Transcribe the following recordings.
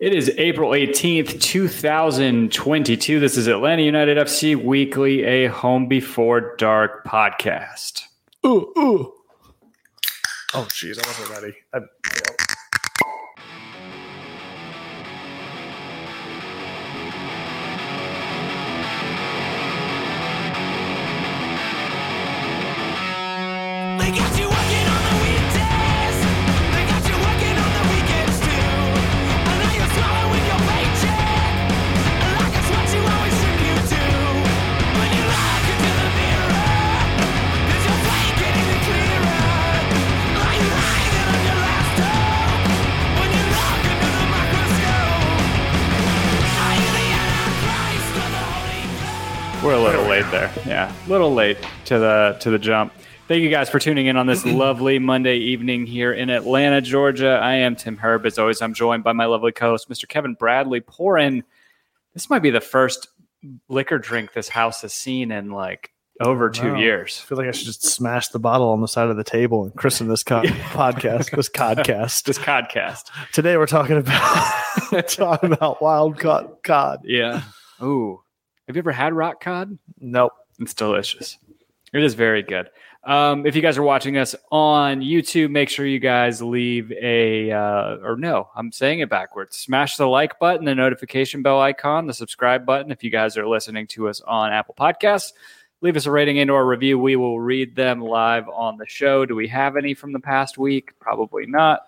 It is April 18th, 2022. This is Atlanta United FC Weekly, a Home Before Dark podcast. Ooh, ooh. Oh, jeez, I wasn't ready. I, We're a little late there. Yeah, a little late to the to the jump. Thank you guys for tuning in on this lovely Monday evening here in Atlanta, Georgia. I am Tim Herb. As always, I'm joined by my lovely co-host, Mr. Kevin Bradley. Pouring. This might be the first liquor drink this house has seen in like over two Wow. years. I feel like I should just smash the bottle on the side of the table and christen this co- podcast, this podcast. This podcast. Today we're talking about talking about wild caught cod. Yeah. Ooh. Have you ever had rock cod? Nope. It's delicious. It is very good. Um, if you guys are watching us on YouTube, make sure you guys leave a, uh, or no, I'm saying it backwards. Smash the like button, the notification bell icon, the subscribe button. If you guys are listening to us on Apple Podcasts, leave us a rating and or review. We will read them live on the show. Do we have any from the past week? Probably not.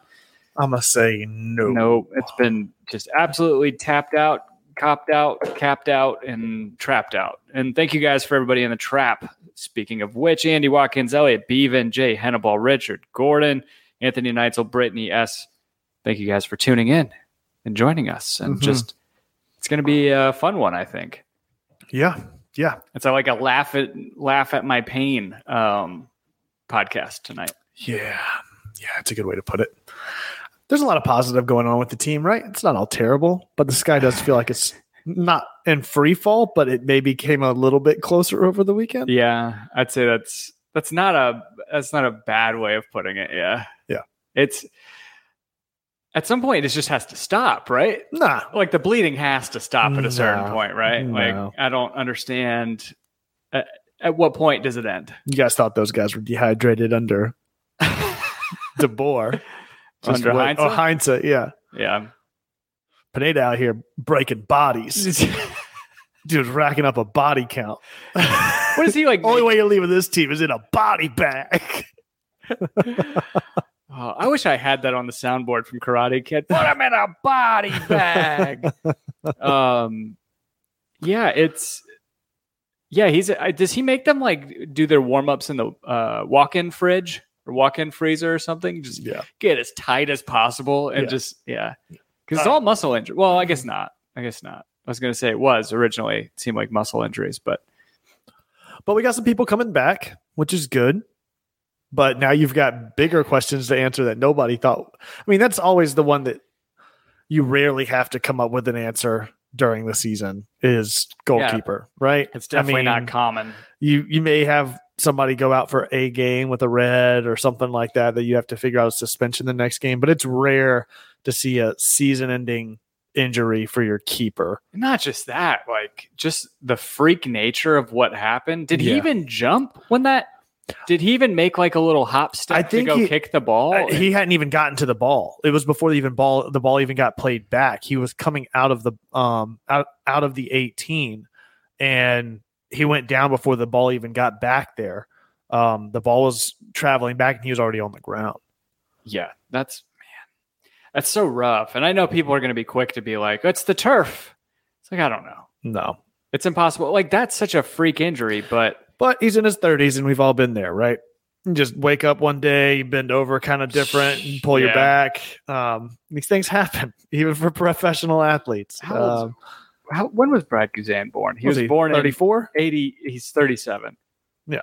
I'm gonna say no. No, it's been just absolutely tapped out, copped out, capped out, and trapped out. And thank you guys for everybody in the trap. Speaking of which, Andy Watkins, Elliot Beaven, Jay Hannibal, Richard Gordon, Anthony Neitzel, Brittany S. Thank you guys for tuning in and joining us. And Mhm. just, it's going to be a fun one, I think. Yeah. Yeah. It's like a laugh at laugh at my pain um, podcast tonight. Yeah. Yeah. It's a good way to put it. There's a lot of positive going on with the team, right? It's not all terrible, but the sky does feel like it's not in free fall, but it maybe came a little bit closer over the weekend. Yeah, I'd say that's that's not a that's not a bad way of putting it. Yeah, Yeah. It's at some point it just has to stop, right? Nah. Like the bleeding has to stop at a certain No. point, right? No. Like I don't understand. At, at what point does it end? You guys thought those guys were dehydrated under De Boer. Just Under Heinze? Oh, hindsight, yeah. Yeah, Pineda out here breaking bodies. Dude's racking up a body count. what is he like? Only way you're leaving this team is in a body bag. Oh, I wish I had that on the soundboard from Karate Kid. Put him in a body bag. um, yeah, it's yeah. He's uh, does he make them like do their warm ups in the uh, walk in fridge or walk in freezer or something? Just yeah. get as tight as possible and Yeah. just yeah, because it's all muscle injury. Well, I guess mm-hmm. not. I guess not. I was gonna say it was originally it seemed like muscle injuries, but But we got some people coming back, which is good. But now you've got bigger questions to answer that nobody thought. I mean, that's always the one that you rarely have to come up with an answer during the season is goalkeeper, right? it's definitely I mean, not common. you you may have somebody go out for a game with a red or something like that that you have to figure out a suspension the next game, but it's rare to see a season-ending injury for your keeper. Not just that, like just the freak nature of what happened. Did he even jump when that? Did he even make like a little hop step I to go he- kick the ball? Uh, he hadn't even gotten to the ball. It was before the even ball the ball even got played back. He was coming out of the um out out of the 18 and he went down before the ball even got back there. Um the ball was traveling back and he was already on the ground. yeah, that's man, that's so rough. And I know people are going to be quick to be like, "It's the turf." It's like I don't know. No. It's impossible. Like that's such a freak injury, but But he's in his 30s and we've all been there, right? You just wake up one day, you bend over kind of different, you pull your back. Um, these things happen, even for professional athletes. How Um, how, when was Brad Guzan born? He was was, he, born 34? in 80. He's 37. Yeah,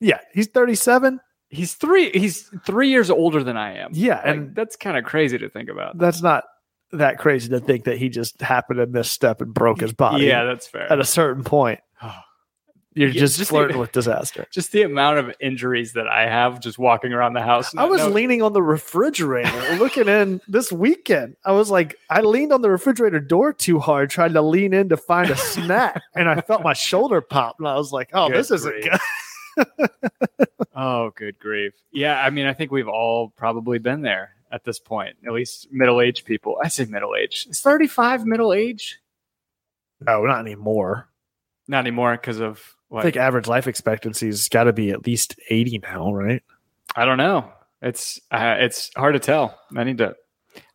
Yeah. he's 37. He's three. He's three years older than I am. Yeah, Like, and that's kind of crazy to think about. that's not that crazy to think that he just happened to misstep and broke his body Yeah, that's fair. at a certain point. You're Yeah, just, just flirting the- with disaster. Just the amount of injuries that I have just walking around the house. I was No- leaning on the refrigerator looking in this weekend. I was like, I leaned on the refrigerator door too hard, trying to lean in to find a snack, and I felt my shoulder pop, and I was like, "Oh, Good this isn't good." Oh, good grief. Yeah, I mean, I think we've all probably been there at this point, at least middle aged people. I say middle age. Is 35 middle age? No, not anymore. Not anymore because of I think average life expectancy's got to be at least eighty now, right? I don't know. It's uh, it's hard to tell. I need to.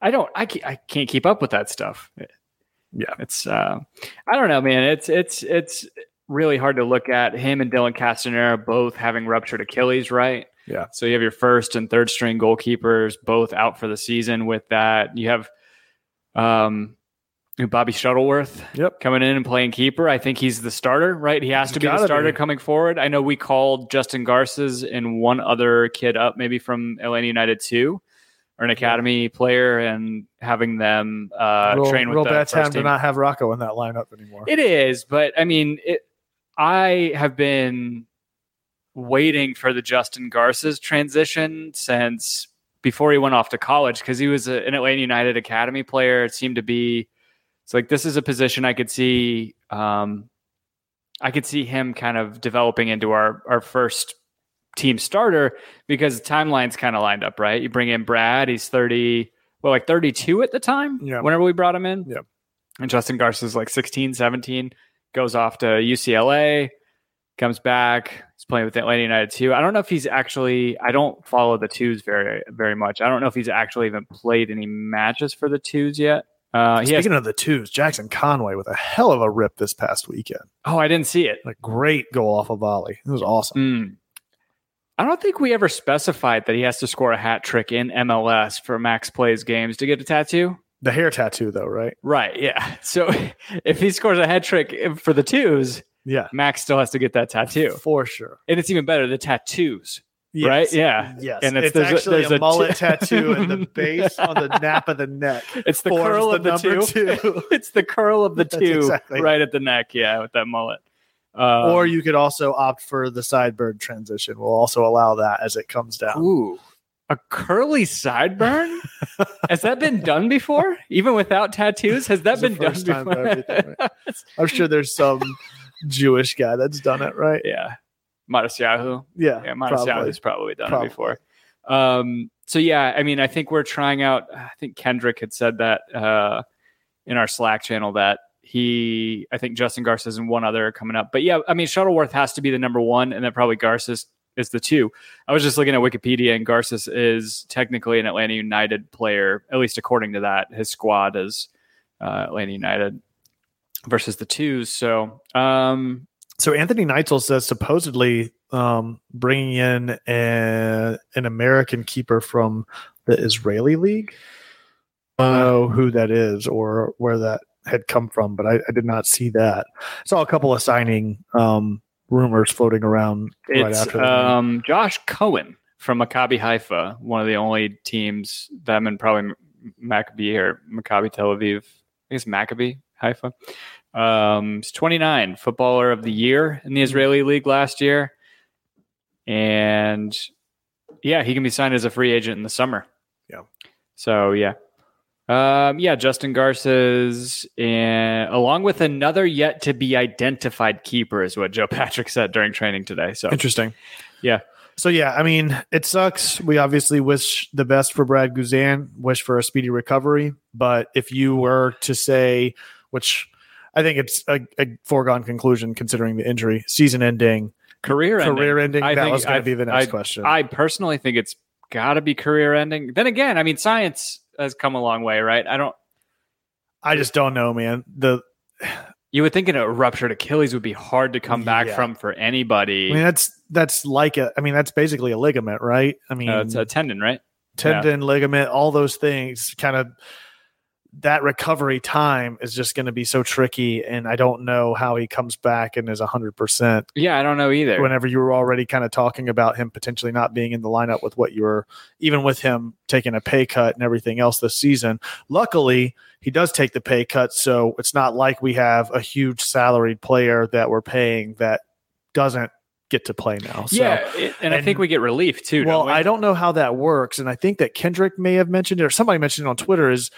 I don't. I can't, I can't keep up with that stuff. Yeah. it's. Uh, I don't know, man. It's it's it's really hard to look at him and Dylan Castanheira both having ruptured Achilles, right? Yeah. So you have your first and third string goalkeepers both out for the season. With that, you have um, Bobby Shuttleworth Yep. coming in and playing keeper. I think he's the starter, right? He has He's to be the starter be. coming forward. I know we called Justin Garces and one other kid up, maybe from Atlanta United too, or an academy player, and having them uh, real train with real the bad time first to team. not have Rocco in that lineup anymore. It is, but I mean, it, I have been waiting for the Justin Garces transition since before he went off to college because he was a, an Atlanta United academy player. It seemed to be it's like this is a position I could see. Um, I could see him kind of developing into our our first team starter because the timeline's kind of lined up, right? You bring in Brad, he's 30, well, like 32 at the time, Yeah. whenever we brought him in. Yeah. And Justin Garces is like 16, 17, goes off to UCLA, comes back. He's playing with Atlanta United too. I don't know if he's actually, I don't follow the twos very, very much. I don't know if he's actually even played any matches for the twos yet. Uh, he has, Speaking of the twos, Jackson Conway with a hell of a rip this past weekend. oh, I didn't see it. Like great goal off a volley. It was awesome. Mm. I don't think we ever specified that he has to score a hat trick in MLS for Max Plays games to get a tattoo. The hair tattoo, though, right? Right. Yeah. So if he scores a hat trick for the twos, Yeah, Max still has to get that tattoo. for sure. And it's even better, the tattoos. Yes. Right? Yeah. Yes. And it's- it's, there's a- actually there's a, a mullet t- tattoo in the base on the nap of the neck. It's the curl of the number two. two. it's the curl of the That's two exactly right at the neck. Yeah, with that mullet. Um, or you could also opt for the sideburn transition. We'll also allow that as it comes down. Ooh, a curly sideburn? Has that been done before? Even without tattoos? Has that been done first time for before? I'm sure there's some Jewish guy that's done it, right? yeah. Yahoo. Yeah, Yeah, Modest probably. Yahoo's probably done Probably. it before. Um, so yeah, I mean, I think we're trying out. I think Kendrick had said that uh, in our Slack channel that he, I think Justin Garces and one other are coming up. But yeah, I mean, Shuttleworth has to be the number one, and then probably Garces is the two. I was just looking at Wikipedia, and Garces is technically an Atlanta United player, at least according to that. His squad is uh, Atlanta United versus the twos. So um, So Anthony Neitzel says supposedly um, bringing in a, an American keeper from the Israeli league. I don't know who that is or where that had come from, but I, I did not see that. Saw a couple of signing um, rumors floating around right It's after. the um, Josh Cohen from Maccabi Haifa, one of the only teams, them and probably Maccabi or Maccabi Tel Aviv. I guess Maccabi Haifa. Um, he's 29, footballer of the year in the Israeli league last year. And yeah, he can be signed as a free agent in the summer. Yeah. So yeah. Um, yeah, Justin Garces, and along with another yet to be identified keeper, is what Joe Patrick said during training today. So Interesting. Yeah. So yeah, I mean, it sucks. We obviously wish the best for Brad Guzan, wish for a speedy recovery. But if you were to say, which I think it's a, a foregone conclusion considering the injury, season ending, career ending. career ending, I that think- was going to be the next I- question. I personally think it's got to be career ending. Then again, I mean, science has come a long way, right? I don't. I just don't know, man. The You would think a ruptured Achilles would be hard to come back Yeah. from for anybody. I mean, that's that's like a. I mean, that's basically a ligament, right? I mean, Uh, it's a tendon, right? tendon, ligament, all those things. Kind of that recovery time is just going to be so tricky, and I don't know how he comes back and is hundred percent. Yeah, I don't know either. Whenever you were already kind of talking about him potentially not being in the lineup with what you were, even with him taking a pay cut and everything else this season. Luckily, he does take the pay cut, so it's not like we have a huge salaried player that we're paying that doesn't get to play now. So, yeah, it- and, I think we get relief too. well, don't we? I don't know how that works, and I think that Kendrick may have mentioned it, or somebody mentioned it on Twitter. Is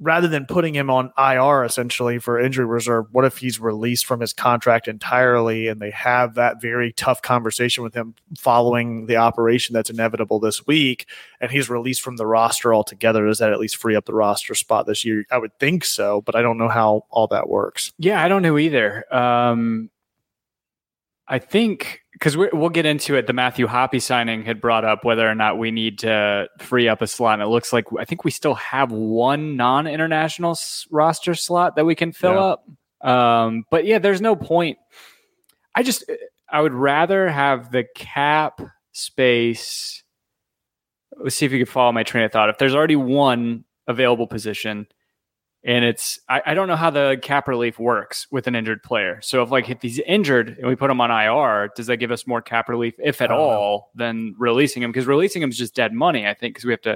rather than putting him on IR essentially for injury reserve, what if he's released from his contract entirely, and they have that very tough conversation with him following the operation that's inevitable this week, and he's released from the roster altogether? Does that at least free up the roster spot this year? I would think so, but I don't know how all that works. Yeah, I don't know either. Um, I think because we'll get into it. The Matthew Hoppe signing had brought up whether or not we need to free up a slot, and it looks like I think we still have one non-international s- roster slot that we can fill Yeah. up. Um, but yeah, there's no point. I just I would rather have the cap space. Let's see if you can follow my train of thought. If there's already one available position, and it's I, I don't know how the cap relief works with an injured player. So if like if he's injured and we put him on IR, does that give us more cap relief, if at don't know. all, than releasing him? Because releasing him is just dead money, I think, because we have to.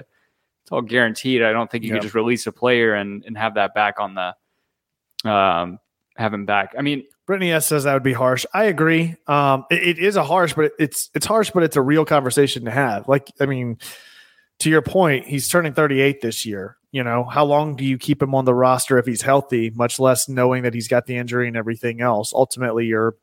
It's all guaranteed. I don't think you Yeah. could just release a player and and have that back on the, um, have him back. I mean, Brittany S says that would be harsh. I agree. Um, it, it is a harsh, but it's it's harsh, but it's a real conversation to have. Like, I mean, to your point, he's turning 38 this year. You know, how long do you keep him on the roster if he's healthy? Much less knowing that he's got the injury and everything else. Ultimately, you're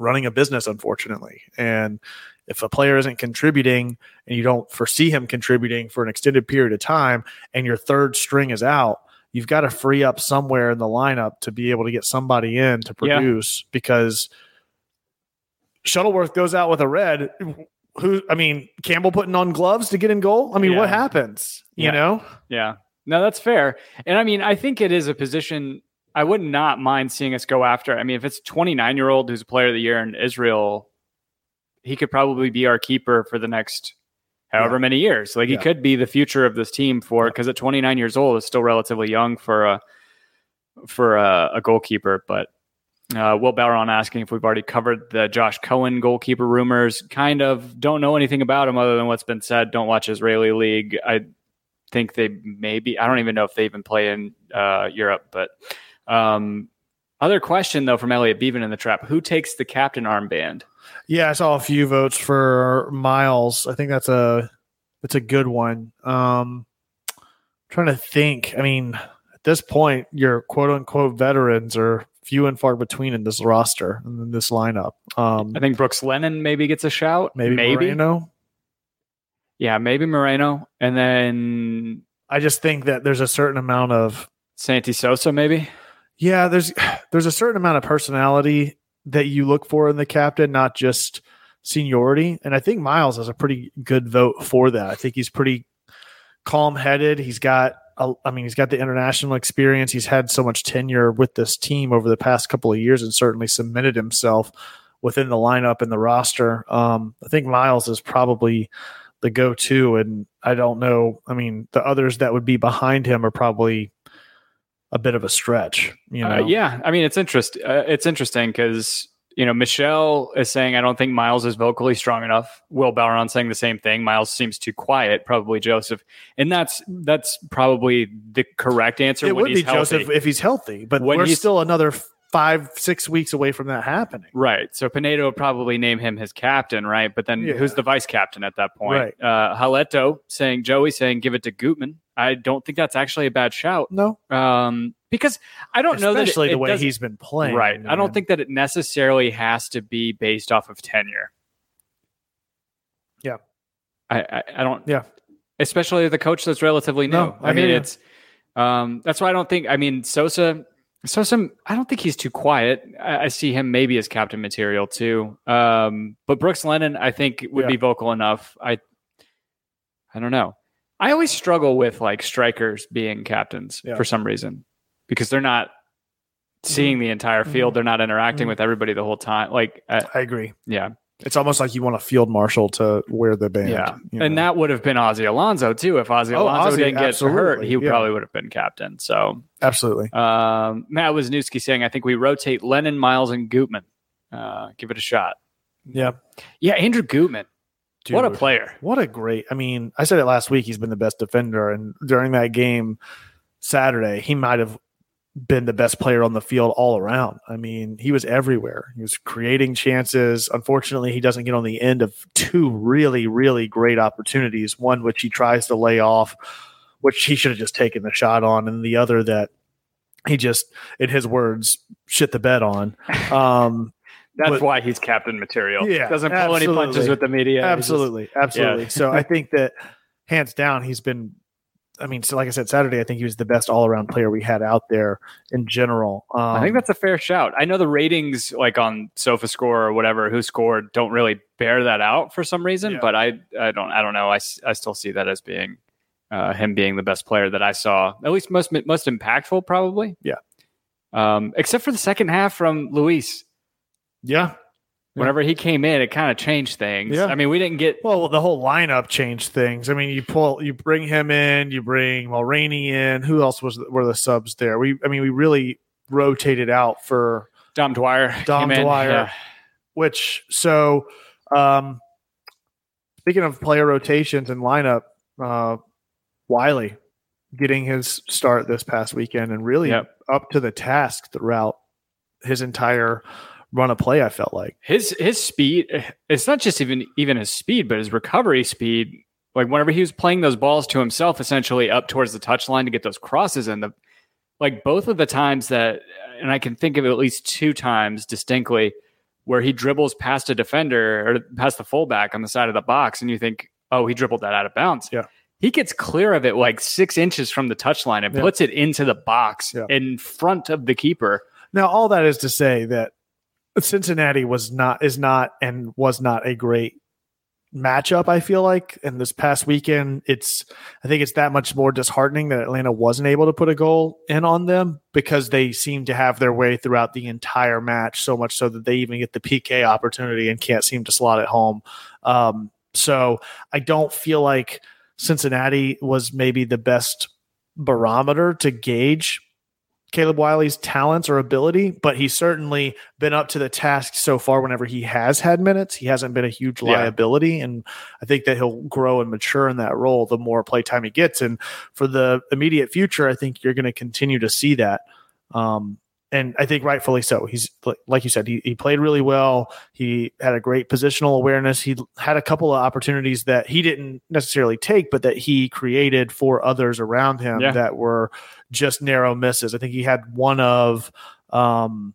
running a business, unfortunately, and if a player isn't contributing and you don't foresee him contributing for an extended period of time, and your third string is out, you've got to free up somewhere in the lineup to be able to get somebody in to Yeah. produce because Shuttleworth goes out with a red. Who I mean, Campbell putting on gloves to get in goal. I mean, what happens? You Yeah. know, Yeah. No, that's fair. And I mean, I think it is a position I would not mind seeing us go after. I mean, if it's 29 year old who's a player of the year in Israel, he could probably be our keeper for the next however Yeah. many years. Like Yeah. he could be the future of this team for because at 29 years old is still relatively young for a for a, a goalkeeper. But uh, Will Balron asking if we've already covered the Josh Cohen goalkeeper rumors. Kind of don't know anything about him other than what's been said. Don't watch Israeli league. I think they maybe I don't even know if they even play in uh, Europe. But um, other question though from Elliot Beaven in the trap: Who takes the captain armband? yeah, I saw a few votes for Miles. I think that's a that's a good one. Um, trying to think. I mean, at this point, your quote unquote veterans are few and far between in this roster and in this lineup. Um, I think Brooks Lennon maybe gets a shout. maybe maybe Moreno. yeah, maybe Moreno, and then I just think that there's a certain amount of Santi Sosa maybe. Yeah, there's there's a certain amount of personality that you look for in the captain, not just seniority. And I think Miles is a pretty good vote for that. I think he's pretty calm headed. He's got I mean, he's got the international experience. He's had so much tenure with this team over the past couple of years and certainly cemented himself within the lineup and the roster. Um, I think Miles is probably the go to. And I don't know. I mean, the others that would be behind him are probably a bit of a stretch. You know, Uh, yeah, I mean it's interest. Uh, it's interesting because you know Michelle is saying I don't think Miles is vocally strong enough. Will Balron saying the same thing. Miles seems too quiet. Probably Joseph, and that's that's probably the correct answer. it would be Joseph if he's healthy, but When we're still another five, six weeks away from that happening. Right. So Pineda would probably name him his captain, right? But then Yeah. who's the vice captain at that point? Uh, Haletto saying, Joey saying, give it to Gutman. I don't think that's actually a bad shout. No, Um, because I don't know that it- especially it the way he's been playing. Right. I don't think that it necessarily has to be based off of tenure. Yeah. I, I, I don't. Yeah. Especially the coach that's relatively new. No, I I, mean, you. it's um, that's why I don't think. I mean, Sosa. Sosa. I don't think he's too quiet. I, I see him maybe as captain material too. Um, but Brooks Lennon, I think, would Yeah. be vocal enough. I. I don't know. I always struggle with like strikers being captains Yeah. for some reason because they're not seeing the entire field. They're not interacting Mhm. with everybody the whole time. Like, uh, I agree. yeah, It's almost like you want a field marshal to wear the band. yeah, you and know. that would have been Ozzy Alonso too. If Ozzy Oh, Alonso Ozzy, didn't get hurt, he yeah. probably would have been captain. So, absolutely. um, Matt Wisniewski saying, I think we rotate Lennon, Miles, and Gutman. Uh, give it a shot. Yeah. Yeah, Andrew Gutman. What a player. What a great. I mean, I said it last week. He's been the best defender, and during that game Saturday, he might have been the best player on the field all around. I mean, he was everywhere. He was creating chances. Unfortunately, he doesn't get on the end of two really, really great opportunities. One which he tries to lay off, which he should have just taken the shot on, and the other that he just, in his words, shit the bed on. Um, That's But- why he's captain material. Yeah, Doesn't pull any punches with the media. He just- absolutely, absolutely. yeah. so I think that hands down, he's been. I mean, so like I said, Saturday, I think he was the best all around player we had out there in general. Um, I think that's a fair shout. I know the ratings, like on SofaScore or whatever, WhoScored, don't really bear that out for some reason. Yeah. But I, I don't, I don't know. I, I still see that as being uh, him being the best player that I saw, at least most most impactful, probably. Yeah. Um, except for the second half from Luis. Yeah. Whenever he came in, it kind of changed things. Yeah. I mean, we didn't get Well, the whole lineup changed things. I mean, you pull, you bring him in, you bring Mulraney in. Who else was were the subs there? We, I mean, we really rotated out for Dom Dwyer. Dom came in. Dwyer. Yeah. which so um speaking of player rotations and lineup uh wiley getting his start this past weekend and really Yep. up to the task throughout his entire run a play i felt like his his speed it's not just even even his speed but his recovery speed like whenever he was playing those balls to himself essentially up towards the touchline to get those crosses in the like both of the times that and i can think of at least two times distinctly where he dribbles past a defender or past the fullback on the side of the box and you think oh he dribbled that out of bounds Yeah. he gets clear of it like six inches from the touchline and Yeah. puts it into the box Yeah. in front of the keeper now all that is to say that cincinnati was not is not and was not a great matchup i feel like and this past weekend. It's i think it's that much more disheartening that atlanta wasn't able to put a goal in on them because they seem to have their way throughout the entire match so much so that they even get the pk opportunity and can't seem to slot it home. Um, so i don't feel like cincinnati was maybe the best barometer to gauge Caleb Wiley's talents or ability, but he's certainly been up to the task so far whenever he has had minutes. He hasn't been a huge Yeah. liability. And I think that he'll grow and mature in that role the more play time he gets. And for the immediate future, I think you're going to continue to see that. Um, and I think rightfully so. He's like- you said, he, he played really well. He had a great positional awareness. He had a couple of opportunities that he didn't necessarily take, but that he created for others around him Yeah. that were just narrow misses. I think he had one of um,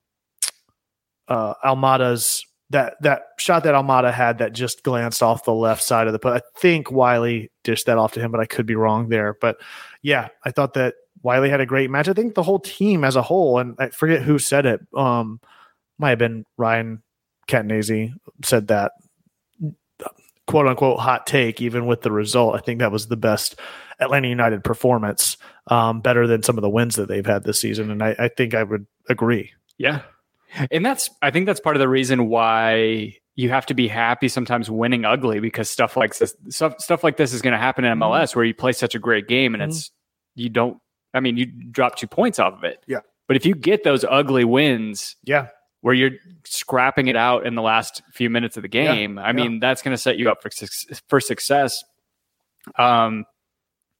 uh, Almada's that that shot that Almada had that just glanced off the left side of the. But I think Wiley dished that off to him, but I could be wrong there. But yeah, I thought that Wiley had a great match. I think the whole team as a whole, and I forget who said it. Um, might have been Ryan Catanese said that quote unquote hot take, even with the result. I think that was the best Atlanta United performance, um, better than some of the wins that they've had this season. And I, I think I would agree. Yeah. And that's I think that's part of the reason why you have to be happy sometimes winning ugly because stuff like this stuff stuff like this is going to happen in Mm-hmm. MLS where you play such a great game and it's you don't I mean you drop 2 points off of it. Yeah. But if you get those ugly wins Yeah. where you're scrapping it out in the last few minutes of the Yeah, game, I mean that's going to set you up for for success. Um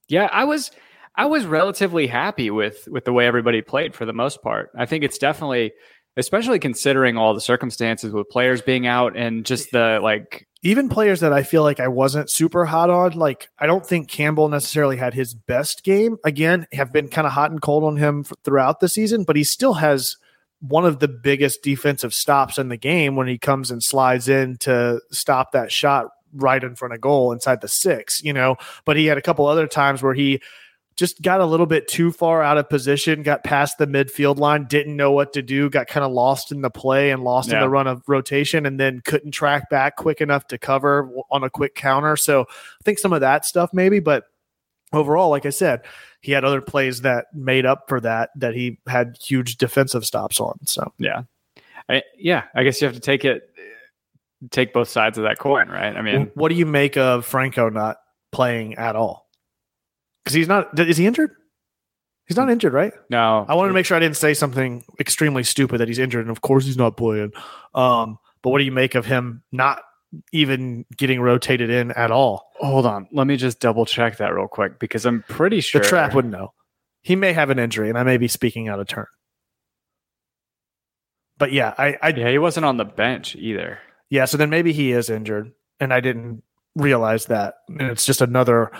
yeah, I was I was relatively happy with with the way everybody played for the most part. I think it's definitely especially considering all the circumstances with players being out and just the like even players that I feel like I wasn't super hot on, like I don't think Campbell necessarily had his best game. Again, have been kind of hot and cold on him throughout the season, but he still has one of the biggest defensive stops in the game when he comes and slides in to stop that shot right in front of goal inside the six, you know. But he had a couple other times where he just got a little bit too far out of position, got past the midfield line, didn't know what to do, got kind of lost in the play and lost in the run of rotation, and then couldn't track back quick enough to cover on a quick counter. So I think some of that stuff maybe, but overall, like I said, he had other plays that made up for that that he had huge defensive stops on. So yeah. I, yeah, I guess you have to take it take both sides of that coin, right? I mean, what do you make of Franco not playing at all? Because he's not. Is he injured? He's not injured, right? no. I wanted to make sure I didn't say something extremely stupid that he's injured, and of course he's not playing. Um, but what do you make of him not even getting rotated in at all? Hold on. Let me just double check that real quick because I'm pretty sure The trap wouldn't know. he may have an injury, and I may be speaking out of turn. But yeah, I, I Yeah, he wasn't on the bench either. yeah. So then maybe he is injured, and I didn't realize that, and it's just another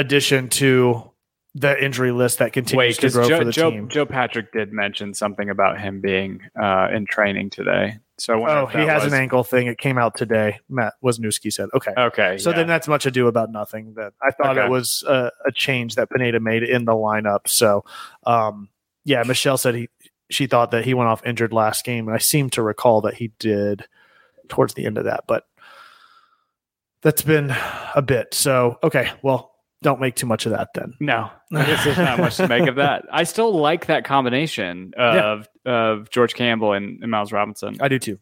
addition to the injury list that continues Wait, to grow Joe, for the Joe, team. Joe Patrick did mention something about him being uh, in training today. So Oh, he has was- an ankle thing. It came out today. Matt Wisniewski said, "Okay." Okay, So yeah. then that's much ado about nothing. That I thought Okay. it was a, a change that Pineda made in the lineup. So, um, yeah, Michelle said he she thought that he went off injured last game, and I seem to recall that he did towards the end of that. But that's been a bit. So okay, well, don't make too much of that then. No, I guess there's not much to make of that. I still like that combination of of George Campbell and, and Miles Robinson. I do too.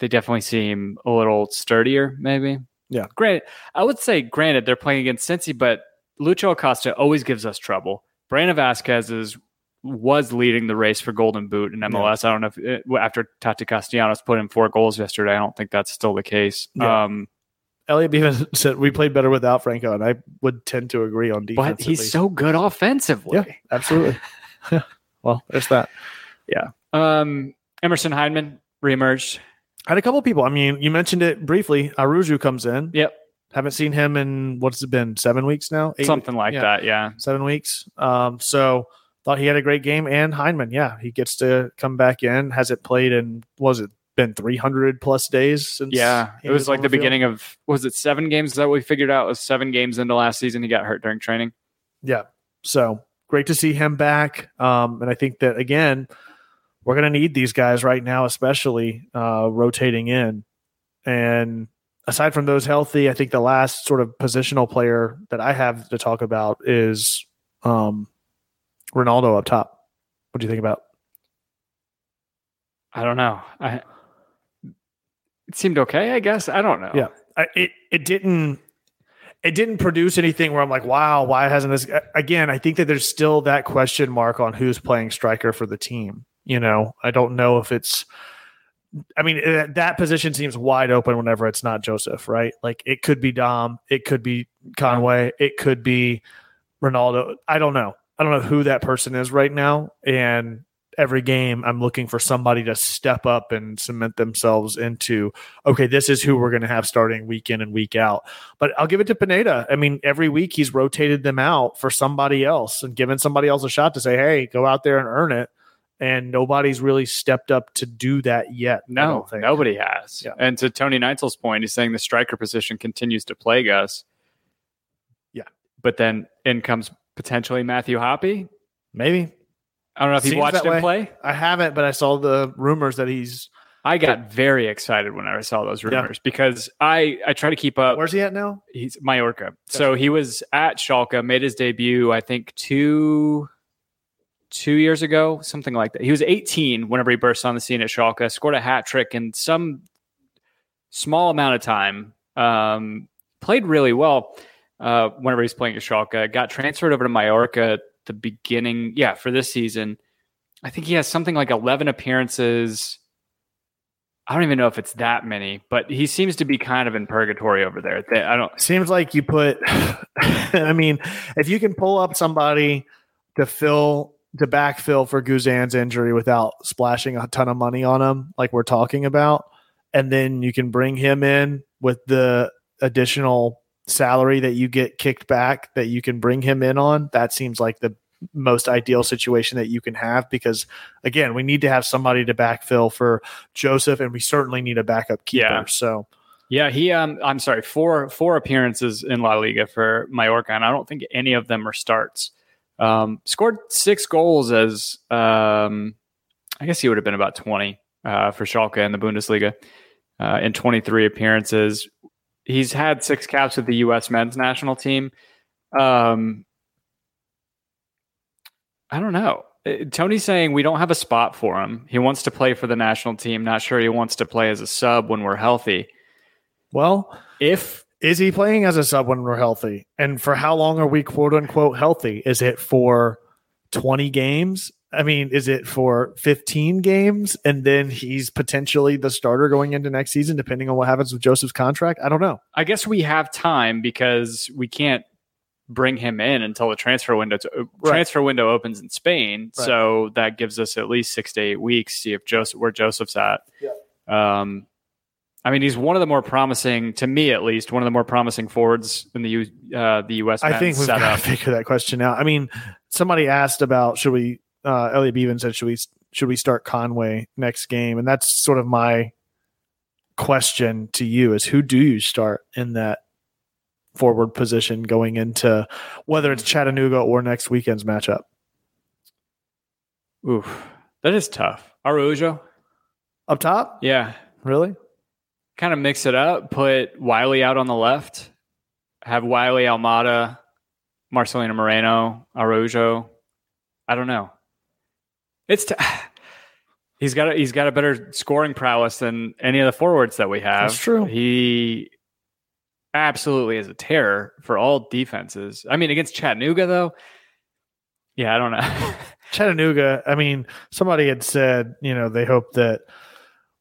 They definitely seem a little sturdier, maybe. Yeah. Granted, I would say, granted, they're playing against Cincy, but Lucho Acosta always gives us trouble. Brandon Vazquez is was leading the race for Golden Boot in MLS. I don't know if it, after Tati Castellanos put in four goals yesterday. I don't think that's still the case. Yeah. Um, Elliot even said we played better without Franco, and I would tend to agree on defense. but he's so good offensively. yeah, absolutely. Yeah. Well, there's that. Yeah. Um, Emerson Hyndman reemerged. I had a couple people. I mean, you mentioned it briefly. Araujo comes in. Yep, Haven't seen him in what's it been? Seven weeks now. Eight something like yeah. that. Yeah. Seven weeks. Um, so thought he had a great game. And Hyndman, yeah, he gets to come back in. Hasn't played in was it been three hundred plus days since? Yeah, it was like the field? beginning of was it seven games? Is that we figured out? Was seven games into last season? He got hurt during training. Yeah. So great to see him back. Um, and I think that again, we're going to need these guys right now, especially uh, rotating in. And aside from those healthy, I think the last sort of positional player that I have to talk about is um, Ronaldo up top. What do you think about? I don't know. I it seemed okay. I guess I don't know. Yeah. I, it it didn't it didn't produce anything where I'm like, wow, why hasn't this? Again, I think that there's still that question mark on who's playing striker for the team. You know, I don't know if it's. I mean, eh, that position seems wide open whenever it's not Joseph, right? Like it could be Dom, it could be Conway, it could be Ronaldo. I don't know. I don't know who that person is right now, and every game I'm looking for somebody to step up and cement themselves into okay, this is who we're going to have starting week in and week out. But I'll give it to Pineda. I mean, every week he's rotated them out for somebody else and given somebody else a shot to say, hey, go out there and earn it. And nobody's really stepped up to do that yet. No, nobody has. Yeah. And to Tony Neitzel's point, he's saying the striker position continues to plague us. Yeah. But then in comes potentially Matthew Hoppe. Maybe. I don't know if you've watched him way. play. I haven't, but I saw the rumors that he's. I got very excited when I saw those Yeah. rumors because I I try to keep up. Where's he at now? He's Mallorca. So he was at Schalke, made his debut, I think two two years ago, something like that. He was 18 whenever he burst on the scene at Schalke, scored a hat trick in some small amount of time. Um, played really well uh, whenever he's playing at Schalke. Got transferred over to Mallorca the beginning, yeah, for this season. I think he has something like 11 appearances. I don't even know if it's that many, but he seems to be kind of in purgatory over there. I don't. Seems like you put. I mean, if you can pull up somebody to fill to backfill for Guzan's injury without splashing a ton of money on him, like we're talking about, and then you can bring him in with the additional salary that you get kicked back that you can bring him in on. That seems like the most ideal situation that you can have because again, we need to have somebody to backfill for Joseph, and we certainly need a backup keeper. Yeah. So Yeah, he. Um, I'm sorry, four four appearances in La Liga for Mallorca, and I don't think any of them are starts. Um, scored six goals as um, I guess he would have been about 20 uh, for Schalke in the Bundesliga uh, in 23 appearances. He's had six caps with the U.S. men's national team. Um, I don't know. Uh, Tony's saying we don't have a spot for him. He wants to play for the national team. Not sure he wants to play as a sub when we're healthy. well, If is he playing as a sub when we're healthy? And for how long are we quote unquote healthy? Is it for 20 games? I mean, is it for 15 games and then he's potentially the starter going into next season, depending on what happens with Joseph's contract? I don't know. I guess we have time because we can't bring him in until the transfer window Right. transfer window opens in Spain. Right. So that gives us at least six to eight weeks. To see if Joseph where Joseph's at. Yeah. Um, I mean, he's one of the more promising, to me at least, one of the more promising forwards in the U, uh, the U.S. I think we've got to figure that question out. I mean, somebody asked about should we? Uh, Elliot Bevan said should we should we start Conway next game, and that's sort of my question to you: is who do you start in that forward position going into whether it's Chattanooga or next weekend's matchup? Oof, that is tough. Araujo, Up top, yeah, really? kind of mix it up. Put Wiley out on the left. Have Wiley, Almada, Marcelino Moreno, Araujo. I don't know. It's t- he's got a, he's got a better scoring prowess than any of the forwards that we have. That's true. He absolutely is a terror for all defenses. I mean, against Chattanooga though, yeah, I don't know. Chattanooga, I mean, somebody had said, you know, they hope that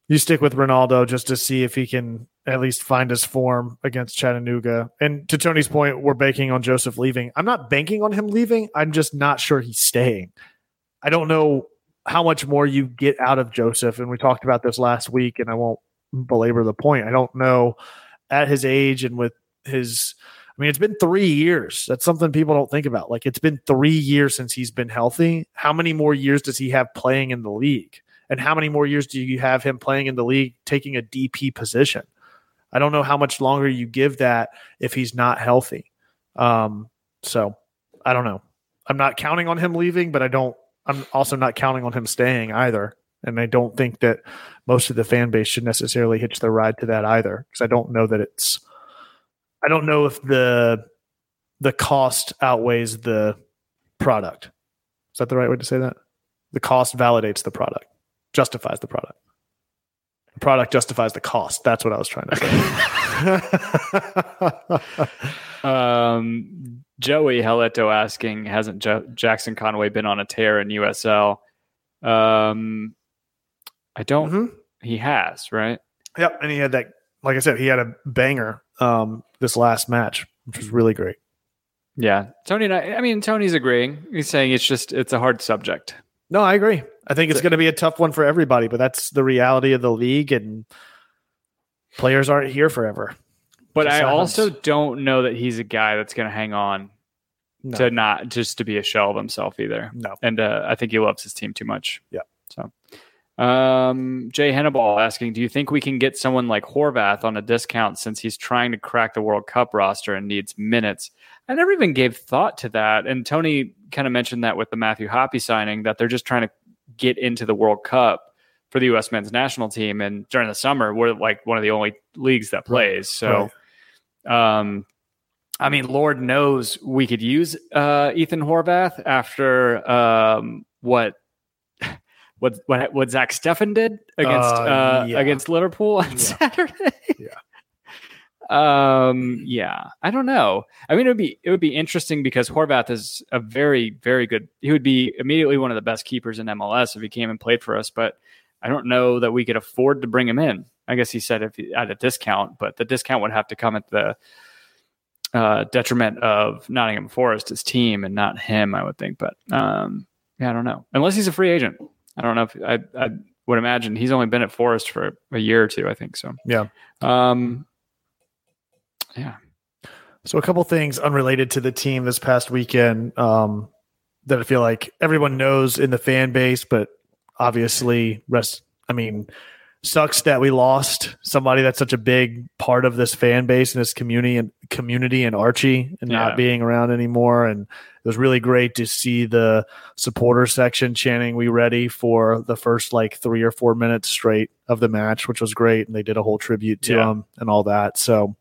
you stick with Ronaldo just to see if he can at least find his form against Chattanooga. And to Tony's point, we're banking on Joseph leaving. I'm not banking on him leaving. I'm just not sure he's staying. I don't know how much more you get out of Joseph. And we talked about this last week, and I won't belabor the point. I don't know at his age and with his I mean, it's been three years. That's something people don't think about. Like, it's been three years since he's been healthy. How many more years does he have playing in the league? And how many more years do you have him playing in the league taking a DP position? I don't know how much longer you give that if he's not healthy. Um, so I don't know. I'm not counting on him leaving, but I don't, I'm also not counting on him staying either. And I don't think that most of the fan base should necessarily hitch their ride to that either. Because I don't know that it's, I don't know if the the cost outweighs the product. Is that the right way to say that? The cost validates the product, justifies the product. Product justifies the cost. That's what I was trying to say. Um, Joey Heleto asking, hasn't jo- Jackson Conway been on a tear in USL? Um, I don't. Mhm. He has, right? Yep, and he had that. Like I said, he had a banger um, this last match, which was really great. Yeah, Tony. And I, I mean, Tony's agreeing. He's saying it's just it's a hard subject. No, I agree. I think it's going to be a tough one for everybody, but that's the reality of the league, and players aren't here forever. But Just I happens. also don't know that he's a guy that's going to hang on No, to not just to be a shell of himself either. no. And uh, I think he loves his team too much. Yeah. So, um, Jay Henneball asking, do you think we can get someone like Horvath on a discount since he's trying to crack the World Cup roster and needs minutes? I never even gave thought to that. And Tony kind of mentioned that with the Matthew Hoppe signing that they're just trying to get into the World Cup for the U.S. men's national team. And during the summer, we're like one of the only leagues that plays. So, um, I mean, Lord knows we could use uh, Ethan Horvath after um, what what what what Zach Steffen did against Uh, uh, yeah. against Liverpool on Yeah. Saturday. Yeah. Um. Yeah. I don't know. I mean, it would be it would be interesting because Horvath is a very very good. He would be immediately one of the best keepers in MLS if he came and played for us. But I don't know that we could afford to bring him in. I guess he said if he, at a discount, but the discount would have to come at the uh, detriment of Nottingham Forest, his team, and not him. I would think, but um, yeah, I don't know. Unless he's a free agent, I don't know. If I, I would imagine he's only been at Forest for a year or two. I think so. Yeah. Um, yeah. So a couple things unrelated to the team this past weekend um, that I feel like everyone knows in the fan base, but obviously rest. I mean, sucks that we lost somebody that's such a big part of this fan base and this community and community and Archie and Yeah. not being around anymore. And it was really great to see the supporter section chanting "We ready" for the first like three or four minutes straight of the match, which was great. And they did a whole tribute to Yeah. him and all that. So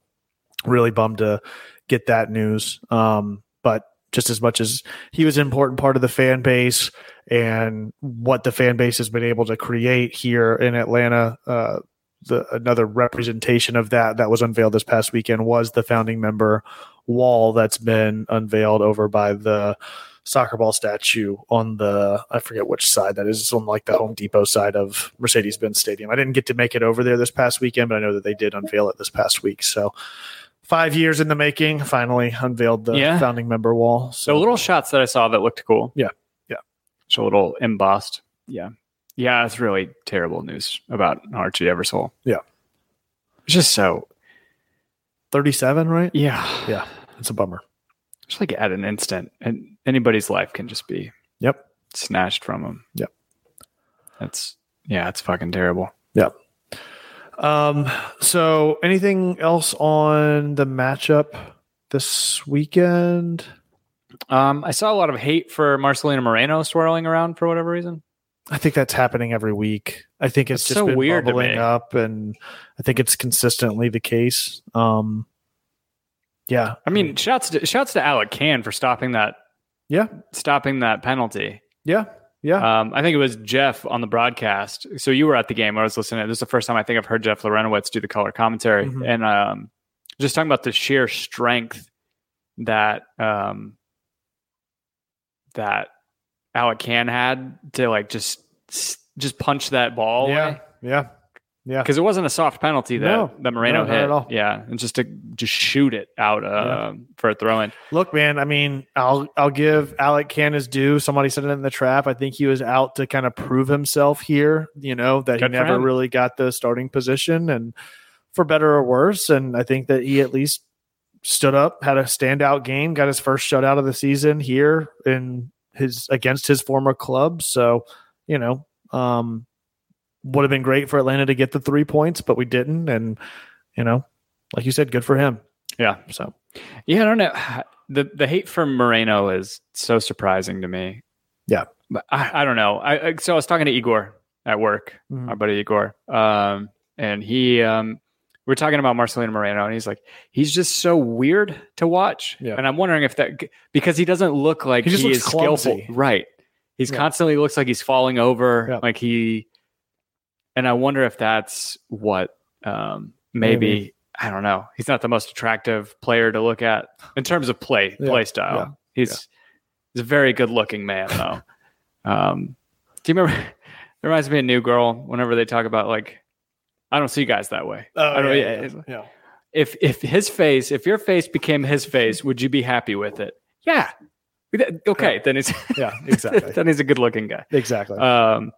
really bummed to get that news. Um, but just as much as he was an important part of the fan base and what the fan base has been able to create here in Atlanta, uh, the another representation of that that was unveiled this past weekend was the founding member wall that's been unveiled over by the soccer ball statue on the I forget which side that is. It's on like the Home Depot side of Mercedes Benz Stadium. I didn't get to make it over there this past weekend, but I know that they did unveil it this past week. So five years in the making. Finally unveiled the Yeah. founding member wall. So little shots that I saw that looked cool. Yeah. Yeah. So a little embossed. Yeah. Yeah, it's really terrible news about Archie Eversole. Yeah. It's just so thirty-seven, right? yeah. Yeah, it's a bummer. Just like at an instant. And anybody's life can just be Yep. snatched from them. Yep. That's yeah, it's fucking terrible. Um. So, anything else on the matchup this weekend? Um, I saw a lot of hate for Marcelino Moreno swirling around for whatever reason. I think that's happening every week. I think it's That's just so been weird bubbling up, and I think it's consistently the case. Um. Yeah, I mean, shouts to shouts to Alec Kann for stopping that yeah, stopping that penalty. yeah, yeah. Um, I think it was Jeff on the broadcast. So you were at the game. I was listening. This is the first time I think I've heard Jeff Larentowicz do the color commentary, Mhm. and um, just talking about the sheer strength that um, that Alec Kann had to like just just punch that ball yeah, away yeah, yeah. because it wasn't a soft penalty that No. that Moreno No, hit. at all. Yeah, and just to just shoot it out uh, for a throw in. Look, man. I mean, I'll I'll give Alec Kann his due. Somebody said it in the trap. I think he was out to kind of prove himself here. You know that Good he never him. really got the starting position, and for better or worse. And I think that he at least stood up, had a standout game, got his first shutout of the season here in his against his former club. So you know, um, would have been great for Atlanta to get the three points, but we didn't. And you know, like you said, good for him. Yeah. So Yeah, I don't know. The the hate for Moreno is so surprising to me. Yeah. But I, I don't know. I, I so I was talking to Igor at work, Mhm. our buddy Igor. Um and he um we are talking about Marcelino Moreno and he's like, he's just so weird to watch. Yeah. And I'm wondering if that because he doesn't look like He he, is skillful. clumsy. Right. He's Yeah. constantly looks like he's falling over. Yeah. Like he and I wonder if that's what um maybe, Maybe. I don't know. He's not the most attractive player to look at in terms of play Yeah, play style. yeah, He's he's a very good looking man though. um, do you remember? It reminds me of New Girl. Whenever they talk about like, I don't see guys that way. I don't, yeah, it's- yeah. If if his face, if your face became his face, would you be happy with it? Yeah. Okay, then he's Yeah, exactly. then he's a good looking guy. exactly. Um,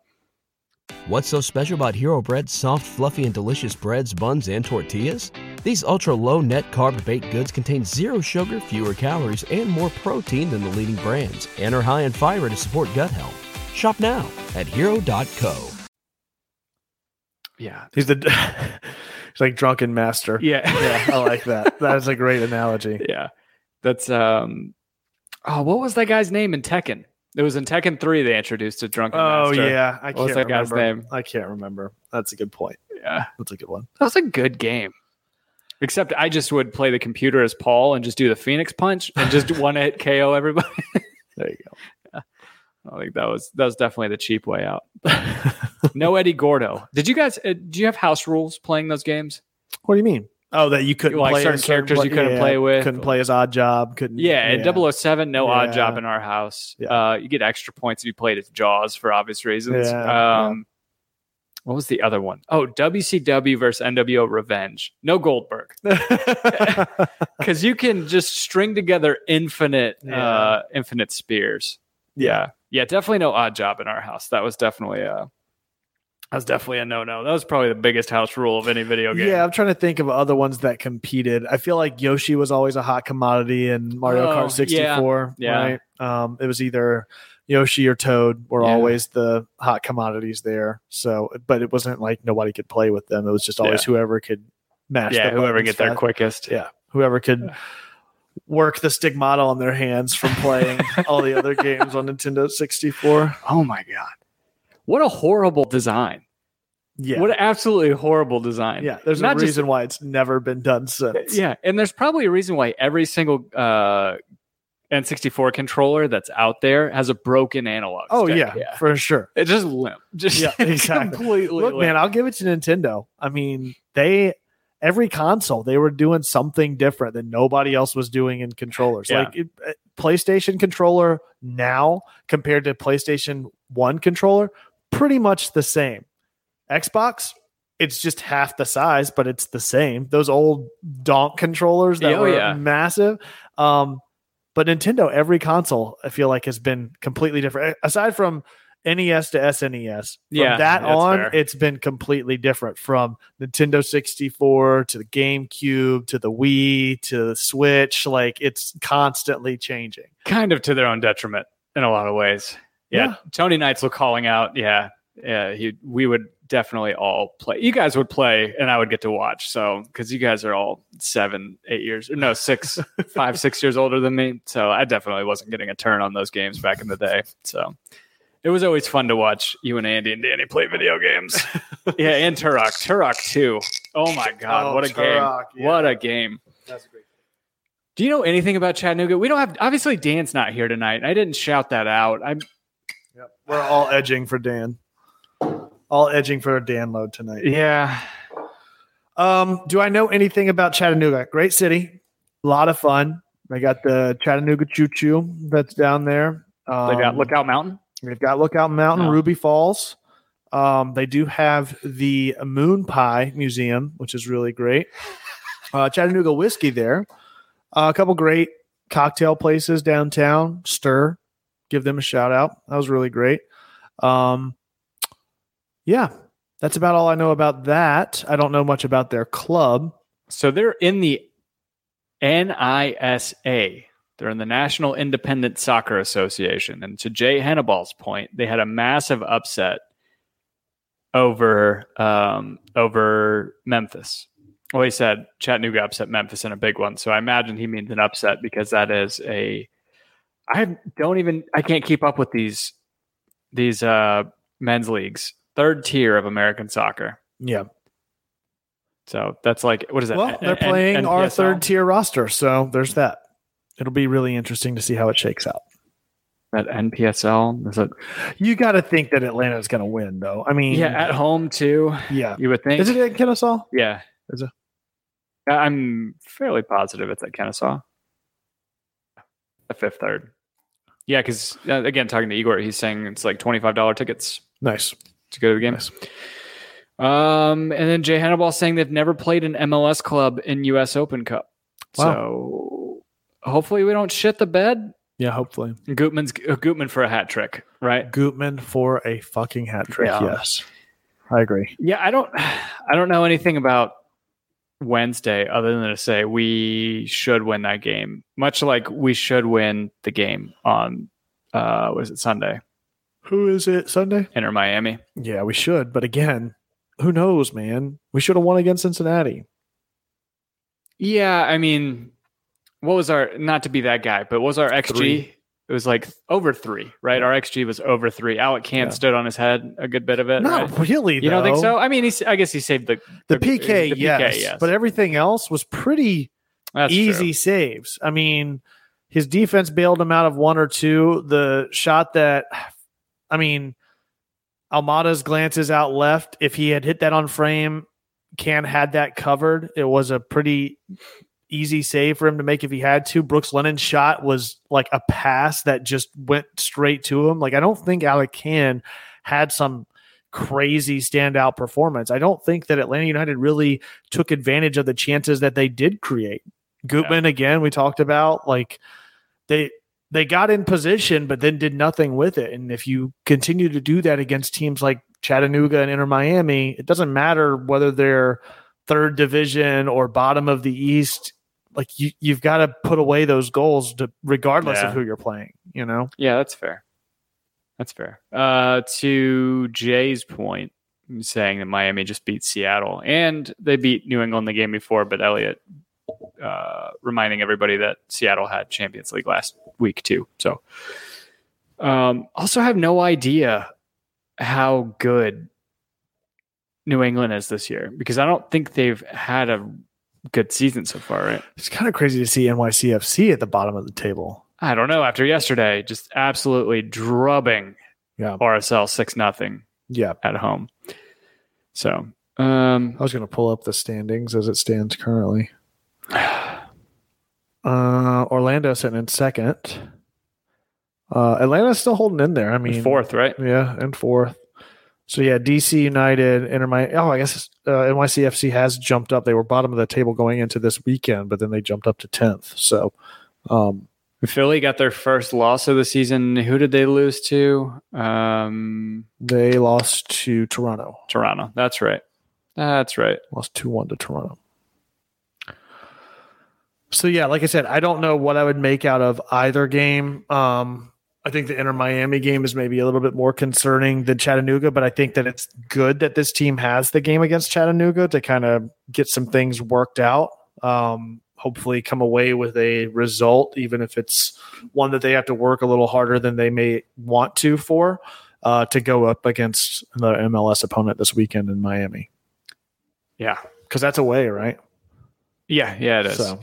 What's so special about Hero Bread's soft, fluffy, and delicious breads, buns, and tortillas? These ultra low net carb baked goods contain zero sugar, fewer calories, and more protein than the leading brands, and are high in fiber to support gut health. Shop now at hero.co. yeah. He's the he's like drunken master. Yeah. yeah, I like that. That is a great analogy. yeah. That's um oh, what was that guy's name in Tekken? It was in Tekken 3 they introduced a drunken Oh master. yeah, I can't that guy's remember. name? I can't remember. That's a good point. Yeah. That's a good one. That was a good game. Except I just would play the computer as Paul and just do the Phoenix punch and just one hit KO everybody. There you go. I think that was that was definitely the cheap way out. No Eddie Gordo. Did you guys uh, do you have house rules playing those games? what do you mean? Oh, that you couldn't Like play certain characters you couldn't play with, Couldn't play as Oddjob. Couldn't. Yeah, in 007, no Oddjob in our house. Yeah. Uh, you get extra points if you played as Jaws for obvious reasons. Yeah. Um, what was the other one? Oh, WCW versus NWO Revenge. No Goldberg. Because you can just string together infinite, Yeah. uh, infinite spears. Yeah. Yeah, definitely no Oddjob in our house. That was definitely a that was definitely a no no. That was probably the biggest house rule of any video game. Yeah, I'm trying to think of other ones that competed. I feel like Yoshi was always a hot commodity in Mario Oh, Kart 64. yeah, yeah. Right? Um, it was either Yoshi or Toad were Yeah. always the hot commodities there. So, but it wasn't like nobody could play with them. It was just always whoever could mash. Yeah, the whoever get there quickest. Yeah, whoever could work the stigmata on their hands from playing all the other games on Nintendo 64. Oh my god. What a horrible design. Yeah, What an absolutely horrible design. yeah. There's Not a just- reason why it's never been done since. Yeah, and there's probably a reason why every single uh, N64 controller that's out there has a broken analog. Oh stick. yeah, for sure. It's just limp. Just Yeah, exactly. completely Look, limp. man, I'll give it to Nintendo. I mean, they every console they were doing something different than nobody else was doing in controllers. Yeah. Like it, uh, PlayStation controller now compared to PlayStation One controller, pretty much the same. Xbox, it's just half the size, but it's the same. Those old donk controllers that Oh, were yeah. massive. Um, but Nintendo, every console I feel like has been completely different. Aside from NES to SNES, from Yeah, that on, fair. it's been completely different. From Nintendo 64 to the GameCube to the Wii to the Switch, like it's constantly changing. kind of to their own detriment in a lot of ways. Yeah, Yeah. Tony Neitzel calling out. Yeah, yeah, he, we would definitely all play. You guys would play, and I would get to watch. So because you guys are all seven, eight years, no, six, five, six years older than me, so I definitely wasn't getting a turn on those games back in the day. So. It was always fun to watch you and Andy and Danny play video games. yeah, and Turok. Turok too. Oh my god, Oh, what a Turok, game. yeah. What a game. That's great. Do you know anything about Chattanooga? We don't have obviously Dan's not here tonight. I didn't shout that out. I'm Yep. We're all edging for Dan. All edging for a Dan load tonight. yeah. Um, do I know anything about Chattanooga? Great city, a lot of fun. They got the Chattanooga Choo Choo that's down there. Um, They got Lookout Mountain. They've got Lookout Mountain, No. Ruby Falls. Um, they do have the Moon Pie Museum, which is really great. Uh, Chattanooga whiskey there. Uh, a couple great cocktail places downtown. Stir, give them a shout out. That was really great. Um, yeah, that's about all I know about that. I don't know much about their club. So they're in the NISA. They're in the National Independent Soccer Association. And to Jay Hannibal's point, they had a massive upset over um, over Memphis. Well, he said Chattanooga upset Memphis in a big one. So I imagine he means an upset because that is a. I don't even. I can't keep up with these these uh, men's leagues. Third tier of American soccer. Yeah. So that's like what is that? Well, they're N- N- playing our NPSL? third tier roster, so there's that. It'll be really interesting to see how it shakes out. At NPSL, is it? You got to think that Atlanta's going to win, though. I mean, Yeah, at home too. yeah. You would think. Is it at Kennesaw? Yeah. Is it? I'm fairly positive it's at Kennesaw. The fifth third. Yeah, because uh, again, talking to Igor, he's saying it's like twenty five dollar tickets Nice. to go to the game. Nice. Um, and then Jay Hannibal saying they've never played an MLS club in U.S. Open Cup. Wow. So hopefully we don't shit the bed. Yeah, hopefully. Gutman's uh, Gutman for a hat trick, right? Gutman for a fucking hat trick. Yeah. Yes. I agree. Yeah, I don't I don't know anything about Wednesday other than to say we should win that game. Much like we should win the game on uh was it Sunday? Who is it? Sunday? Inter Miami. Yeah, we should. But again, who knows, man? We should have won against Cincinnati. Yeah, I mean what was our not to be that guy, but what was our XG? Three. It was like over three, right? Our XG was over three. Alec Kann Yeah. stood on his head a good bit of it. Not right? really. You don't think so? I mean, he's, I guess he saved the The PK, the yes, But everything else was pretty That's easy true. saves. I mean, his defense bailed him out of one or two. The shot that, I mean, Almada's glances out left. If he had hit that on frame, Kann had that covered. It was a pretty easy save for him to make if he had to. Brooks Lennon's shot was like a pass that just went straight to him. Like I don't think Alec Kann had some crazy standout performance. I don't think that Atlanta United really took advantage of the chances that they did create. Gutman again, we talked about like they they got in position but then did nothing with it. And if you continue to do that against teams like Chattanooga and Inter Miami, it doesn't matter whether they're third division or bottom of the East. Like you, you've got to put away those goals to, regardless Yeah. of who you're playing. You know, Yeah, that's fair. That's fair. Uh, to Jay's point, saying that Miami just beat Seattle and they beat New England the game before, but Elliot uh, reminding everybody that Seattle had Champions League last week too. So, um, also have no idea how good New England is this year because I don't think they've had a good season so far, right? it's kind of crazy to see NYCFC at the bottom of the table. I don't know. After yesterday, just absolutely drubbing Yeah. RSL six nothing Yeah, at home. So, um, I was going to pull up the standings as it stands currently. Uh, Orlando sitting in second. Uh, Atlanta's still holding in there. I mean, fourth, right? Yeah, and fourth. So yeah, DC United, Inter Miami. Oh, I guess uh, NYCFC has jumped up. They were bottom of the table going into this weekend, but then they jumped up to tenth. So, um, Philly got their first loss of the season. Who did they lose to? Um, they lost to Toronto. Toronto. That's right. That's right. Lost two one to Toronto. So yeah, like I said, I don't know what I would make out of either game. Um, I think the Inter Miami game is maybe a little bit more concerning than Chattanooga, but I think that it's good that this team has the game against Chattanooga to kind of get some things worked out. Um, hopefully, come away with a result, even if it's one that they have to work a little harder than they may want to for, uh, to go up against the MLS opponent this weekend in Miami. Yeah. Because that's away, right? Yeah. Yeah, it is. So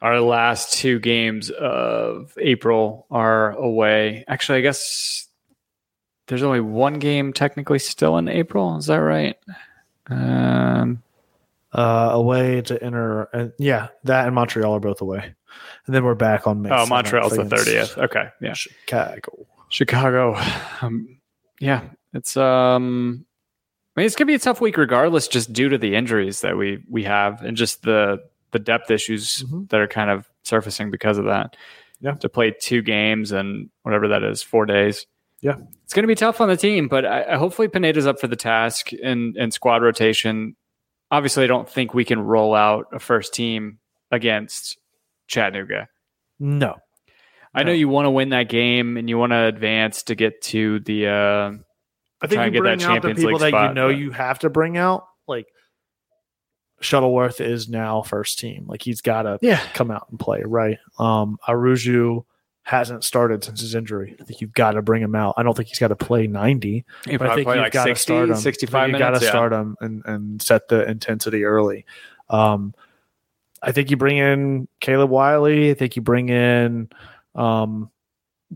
Our last two games of April are away. Actually, I guess there's only one game technically still in April. Is that right? Um, uh, away to Inter, and yeah, that and Montreal are both away, and then we're back on May. oh, Montreal's the thirtieth. Okay, yeah. Chicago. Chicago. Um, yeah, it's um. I mean, it's gonna be a tough week regardless, just due to the injuries that we we have and just the the depth issues Mhm. that are kind of surfacing because of that. Yeah. to play two games and whatever that is, four days. Yeah. it's gonna be tough on the team, but I, I hopefully Pineda's up for the task and and squad rotation. Obviously, I don't think we can roll out a first team against Chattanooga. No, I know you want to win that game and you want to advance to get to the. Uh, I think you bring out the people League that spot, you know but- you have to bring out. Like Shuttleworth is now first team. Like he's got to yeah, come out and play, right? Um, Araujo hasn't started since his injury. I think you've got to bring him out. I don't think he's got to play ninety. But I think you've got to start him. 65 you minutes. got to yeah. start him and, and set the intensity early. Um, I think you bring in Caleb Wiley. I think you bring in um,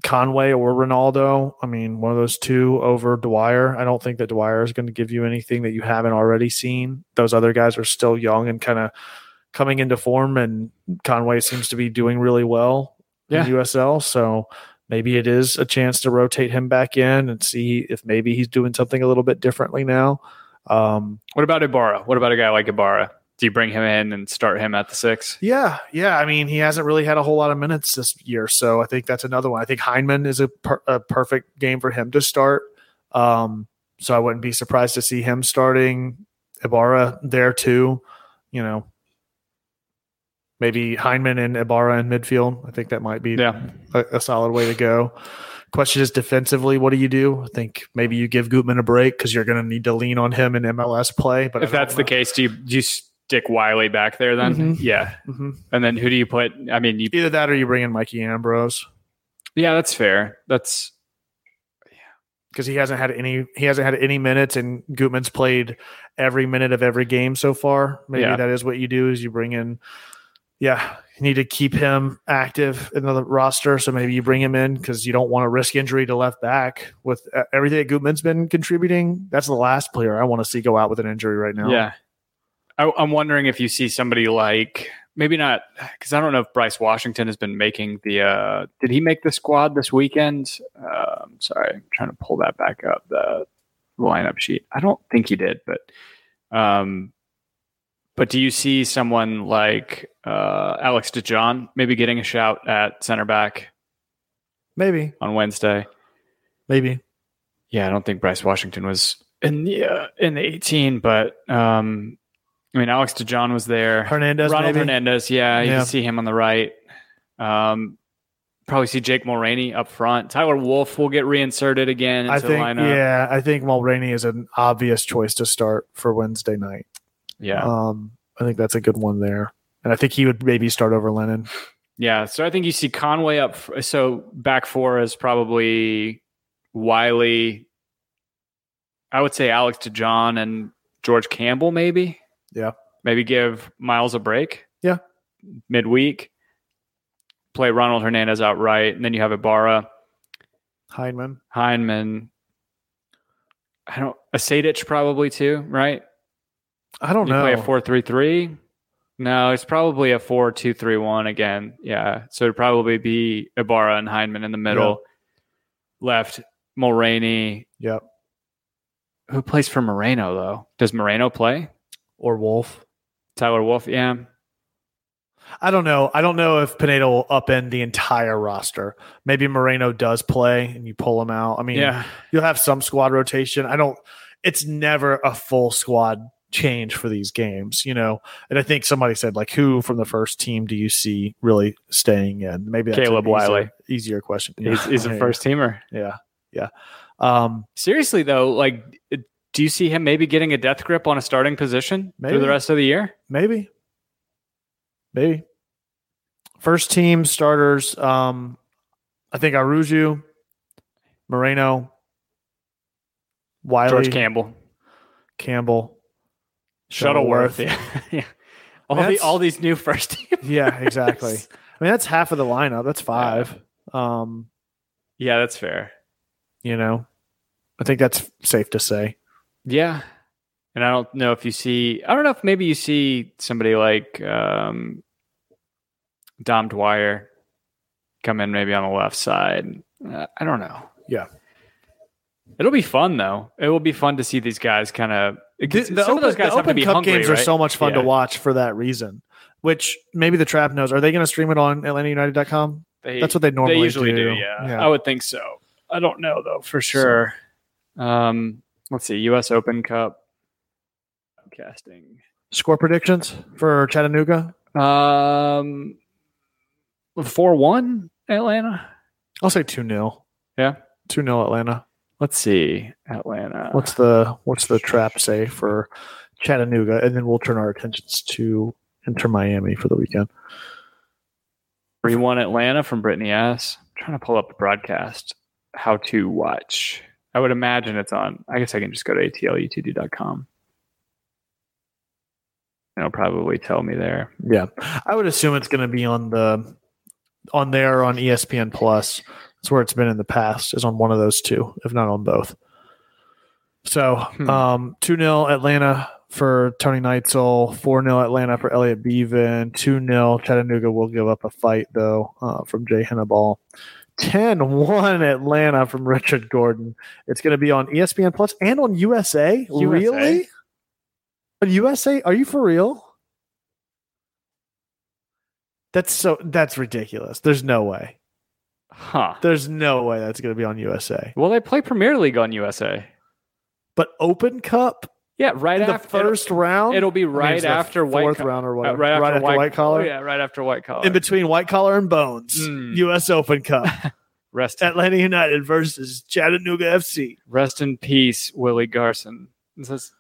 Conway or Ronaldo. I mean, one of those two over Dwyer. I don't think that Dwyer is going to give you anything that you haven't already seen. Those other guys are still young and kind of coming into form, and Conway seems to be doing really well Yeah. in USL. So maybe it is a chance to rotate him back in and see if maybe he's doing something a little bit differently now. Um, What about Ibarra? What about a guy like Ibarra? Do you bring him in and start him at the six? Yeah, yeah. I mean, he hasn't really had a whole lot of minutes this year, so I think that's another one. I think Hyndman is a, per- a perfect game for him to start. Um, so I wouldn't be surprised to see him starting Ibarra there too. You know, maybe Hyndman and Ibarra in midfield. I think that might be Yeah. a, a solid way to go. Question is defensively, what do you do? I think maybe you give Gutman a break because you're going to need to lean on him in MLS play. But If that's the case, do you, do you stick Wiley back there then? Mhm. Yeah. hmm And then who do you put? I mean, you, either that or you bring in Mikey Ambrose. yeah, that's fair. That's because he hasn't had any he hasn't had any minutes and Gutman's played every minute of every game so far. Maybe Yeah. that is what you do is you bring in yeah, you need to keep him active in the roster so maybe you bring him in cuz you don't want to risk injury to left back with uh, everything that Gutman's been contributing. That's the last player I want to see go out with an injury right now. Yeah. I, I'm wondering if you see somebody like maybe not because I don't know if Bryce Washington has been making the. uh Did he make the squad this weekend? Um, sorry, I'm trying to pull that back up the lineup sheet. I don't think he did, but um, but do you see someone like uh, Alex DeJohn maybe getting a shout at center back Maybe. on Wednesday? Maybe. Yeah, I don't think Bryce Washington was in the uh, in the 18, but um, I mean Alex DeJohn was there. Hernandez Ronald maybe. Hernandez, yeah, you Yeah. can see him on the right. Um, probably see Jake Mulraney up front. Tyler Wolff will get reinserted again into I the think lineup. yeah, I think Mulraney is an obvious choice to start for Wednesday night. yeah, Um, I think that's a good one there. And I think he would maybe start over Lennon. yeah. So I think you see Conway up. So back four is probably Wiley. I would say Alex DeJohn and George Campbell, maybe. Yeah. Maybe give Miles a break. Yeah. Midweek. Play Ronald Hernandez outright, and then you have Ibarra. Hyndman. Hyndman. I don't Asadich probably too, right? I don't you know. play a four three three. No, it's probably a four two three one again. Yeah. So it'd probably be Ibarra and Hyndman in the middle. Left Mulraney. Yep. who plays for Moreno though? Does Moreno play? Or Wolff. Tyler Wolff, yeah. I don't know. I don't know if Pineda will upend the entire roster. Maybe Moreno does play and you pull him out. I mean, Yeah. you'll have some squad rotation. I don't. It's never a full squad change for these games, you know. And I think somebody said like, who from the first team do you see really staying in? Maybe that's Caleb an easier, Wiley. Easier question. He's, he's a first teamer. Yeah, yeah. Um, Seriously though, like do you see him maybe getting a death grip on a starting position Maybe. through the rest of the year? maybe, maybe. First team starters. Um, I think Araujo, Moreno, Wiley, George Campbell. Campbell, Shuttleworth. Yeah. yeah. All, the, all these new first team. Yeah, exactly. I mean, that's half of the lineup. That's five. Um, Yeah, that's fair. you know, I think that's safe to say. Yeah. And I don't know if you see, I don't know if maybe you see somebody like um, Dom Dwyer come in maybe on the left side. Uh, I don't know. Yeah. It'll be fun though. It will be fun to see these guys kind of. The, some open, of those guys have to be Cup hungry, games are so much fun to watch for that reason. Which maybe the trap knows. Are they going to stream it on AtlantaUnited.com? They, That's what they normally they usually do. do. yeah. Yeah. I would think so. I don't know though for sure. Um, let's see, U.S. Open Cup casting. Score predictions for Chattanooga? Um, four one Atlanta. I'll say 2 0. Yeah. 2 0 Atlanta. Let's see, Atlanta. What's the what's the trap say for Chattanooga? And then we'll turn our attentions to Inter Miami for the weekend. three one Atlanta from Brittany S. I'm trying to pull up the broadcast. How to watch? I would imagine it's on. I guess I can just go to atlutd.com. It'll probably tell me there. Yeah, I would assume it's going to be on the on there on ESPN Plus. That's where it's been in the past. Is on one of those two, if not on both. So, Hmm. um, two 0 Atlanta for Tony Neitzel, four 0 Atlanta for Elliot Bevan, two 0 Chattanooga will give up a fight though uh, from Jay Hannibal. 10-1 Atlanta from Richard Gordon. It's going to be on ESPN Plus and on USA. USA? Really? On USA? Are you for real? That's so that's ridiculous. There's no way. Huh. There's no way that's going to be on USA. Well, they play Premier League on USA. But Open Cup Yeah, right in the after first round, It'll, it'll be I mean, right it's the after white fourth co- round or uh, whatever. right after, white, collar. Oh, yeah, right after white collar. In between white collar and bones, Mm. U.S. Open Cup, rest, Atlanta United versus Chattanooga FC. rest in peace, Willie Garson. This is-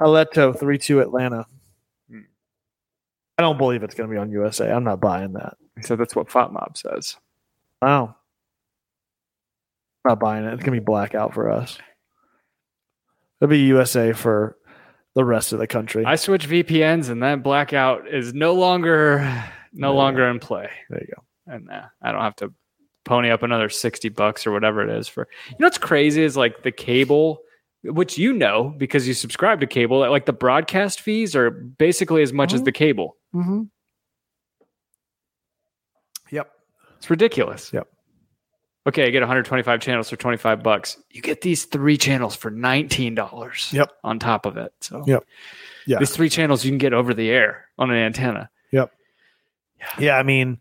Aleto three two Atlanta. Hmm. I don't believe it's going to be on USA. I'm not buying that. so that's what Fat Mob says. Wow. Not buying it. It's gonna be blackout for us. It'll be USA for the rest of the country. I switch VPNs, and that blackout is no longer no Yeah. longer in play. there you go. and uh, I don't have to pony up another 60 bucks or whatever it is for. You know what's crazy is like the cable, which you know because you subscribe to cable, like the broadcast fees are basically as much as Mhm. the cable. Mm-hmm. Yep. It's ridiculous. Yep. Okay, I get 125 channels for 25 bucks. You get these three channels for $19 Yep. on top of it. So Yep. Yeah. these three channels you can get over the air on an antenna. Yep. Yeah, I mean,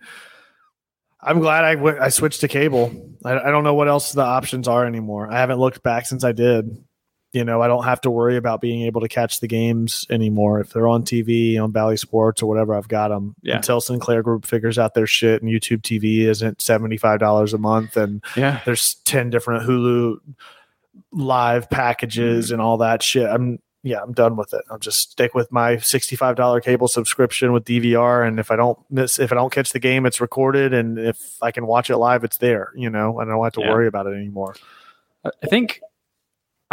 I'm glad I went, I switched to cable. I, I don't know what else the options are anymore. I haven't looked back since I did. You know, I don't have to worry about being able to catch the games anymore. If they're on TV, on Bally Sports or whatever, I've got them. Yeah. Until Sinclair Group figures out their shit and YouTube TV isn't $75 a month and Yeah. there's 10 different Hulu live packages and all that shit. I'm yeah, I'm done with it. I'll just stick with my $65 cable subscription with DVR and if I don't miss if I don't catch the game it's recorded and if I can watch it live it's there, you know. I don't have to Yeah. worry about it anymore. I think,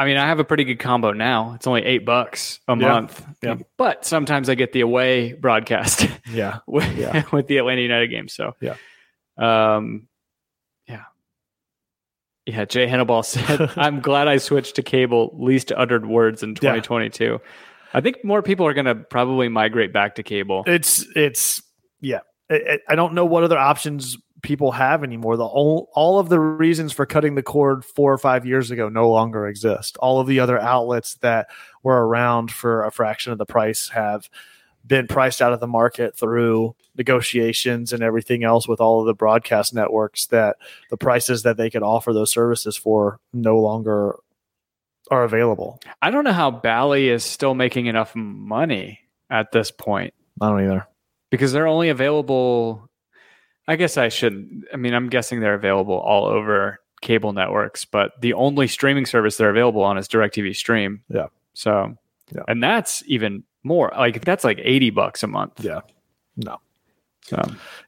I mean, I have a pretty good combo now. It's only eight bucks a Yeah. month. Yeah. But sometimes I get the away broadcast Yeah. with, Yeah. with the Atlanta United game. So, Yeah. Um, yeah. Yeah. Jay Hannibal said, I'm glad I switched to cable, least uttered words in 2022. I think more people are going to probably migrate back to cable. It's it's yeah. I, I- I don't know what other options people have anymore. The all, all of the reasons for cutting the cord four or five years ago no longer exist. All of the other outlets that were around for a fraction of the price have been priced out of the market through negotiations and everything else with all of the broadcast networks that the prices that they could offer those services for no longer are available. I don't know how Bally is still making enough money at this point I don't either. because they're only available. I guess I shouldn't. I mean, I'm guessing they're available all over cable networks, but the only streaming service they're available on is DirecTV Stream. Yeah. So, Yeah. and that's even more like that's like 80 bucks a month. Yeah. No. So,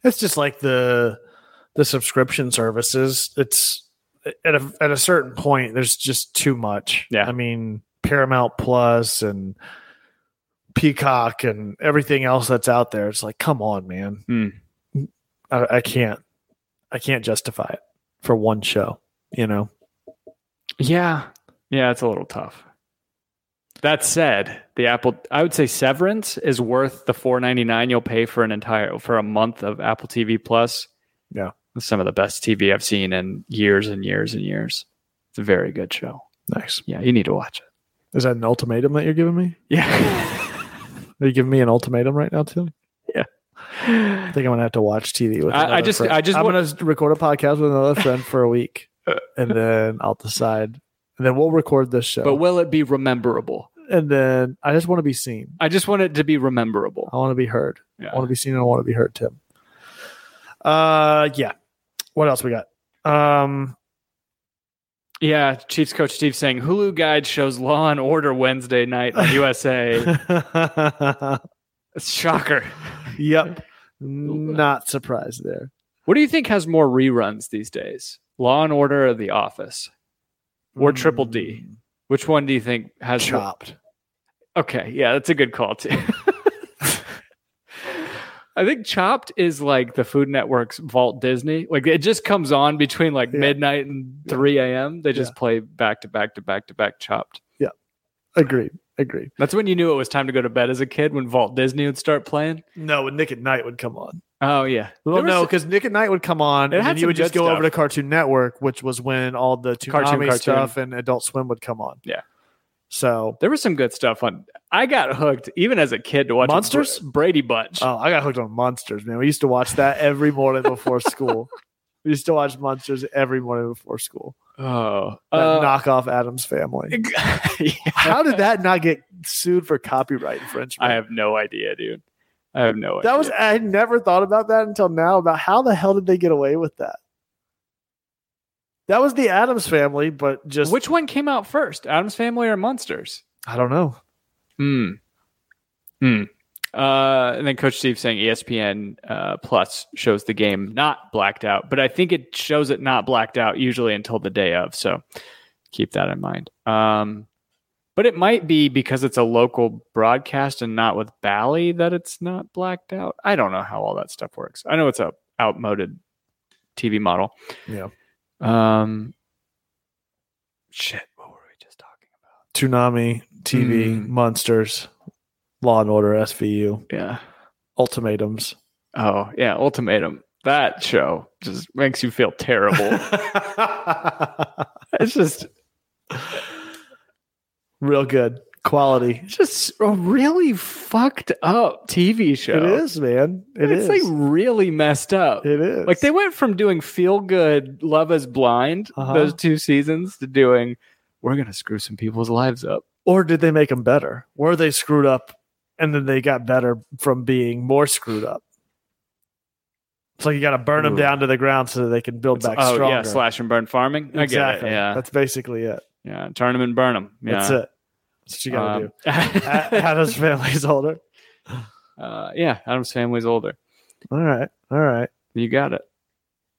It's just like the the subscription services. It's at a at a certain point there's just too much. Yeah. I mean Paramount Plus and Peacock and everything else that's out there. It's like, come on, man. Hmm. I, I can't I can't justify it for one show, you know. yeah. Yeah, it's a little tough. That said, the Apple I would say Severance is worth the 4.99 you'll pay for an entire for a month of Apple TV Plus. Yeah. It's some of the best TV I've seen in years and years and years. It's a very good show. Nice. Yeah, you need to watch it. Is that an ultimatum that you're giving me? Yeah. Are you giving me an ultimatum right now, Tim? Yeah. I think I'm gonna have to watch TV with. I- I just- friend. I just I'm wa- gonna record a podcast with another friend for a week, and then I'll decide, and then we'll record this show. but will it be rememberable? and then I just want to be seen. I just want it to be rememberable. I want to be heard. I want to be seen. and I want to be heard, Tim. Uh, yeah. What else we got? Um, Yeah, Chiefs coach Steve saying Hulu guide shows Law and Order Wednesday night on USA. Shocker. Yep. Not surprised there. What do you think has more reruns these days? Law and Order or The Office? Or Triple D? Hmm. Which one do you think has more- Chopped. Okay, yeah, that's a good call too. I think Chopped is like the Food Network's Vault Disney. Like it just comes on between like Yeah. midnight and 3 a.m. They just play back to back to back to back Chopped. Yeah. Agreed. Agreed. That's when you knew it was time to go to bed as a kid when Vault Disney would start playing. No, when Nick at Nite would come on. Oh yeah. Well, There no, because Nick at Nite would come on, and had then he some would just go stuff. over to Cartoon Network, which was when all the Cartoon, Toonami cartoon. stuff and Adult Swim would come on. Yeah. So, there was some good stuff on. I got hooked even as a kid to watch Munsters? Brady Bunch. oh, I got hooked on Munsters, man. We used to watch that every morning before school. We used to watch Munsters every morning before school. Oh, That uh, knockoff Addams Family. yeah. How did that not get sued for copyright infringement? I have no idea, dude. I have no idea. that was I never thought about that until now. About how the hell did they get away with that? That was the Addams Family, but just which one came out first, Addams Family or Munsters? I don't know. Hmm. Hmm. Uh, and then Coach Steve saying ESPN uh, Plus shows the game not blacked out, but I think it shows it not blacked out usually until the day of. So keep that in mind. Um, but it might be because it's a local broadcast and not with Bally that it's not blacked out. I don't know how all that stuff works. I know it's a outmoded TV model. Yeah. Um, shit. What were we just talking about? Toonami TV, Mm. Munsters, Law and Order, SVU, Yeah. Ultimatums. Oh, yeah, Ultimatum. That show just makes you feel terrible. it's just Real good quality. it's just a really fucked up TV show. It is, man. It it's is. like really messed up. it is. Like they went from doing feel good Love is Blind Uh-huh. those two seasons to doing we're gonna screw some people's lives up. or did they make them better? Were they screwed up and then they got better from being more screwed up? So you got to burn them down to the ground so that they can build back oh stronger. yeah, slash and burn farming. I get exactly. it. Yeah, That's basically it. yeah. Turn them and burn them. Yeah. That's it. That's what you got to Um, do. Addams family's older. uh, yeah, Addams family's older. All right. All right. You got it.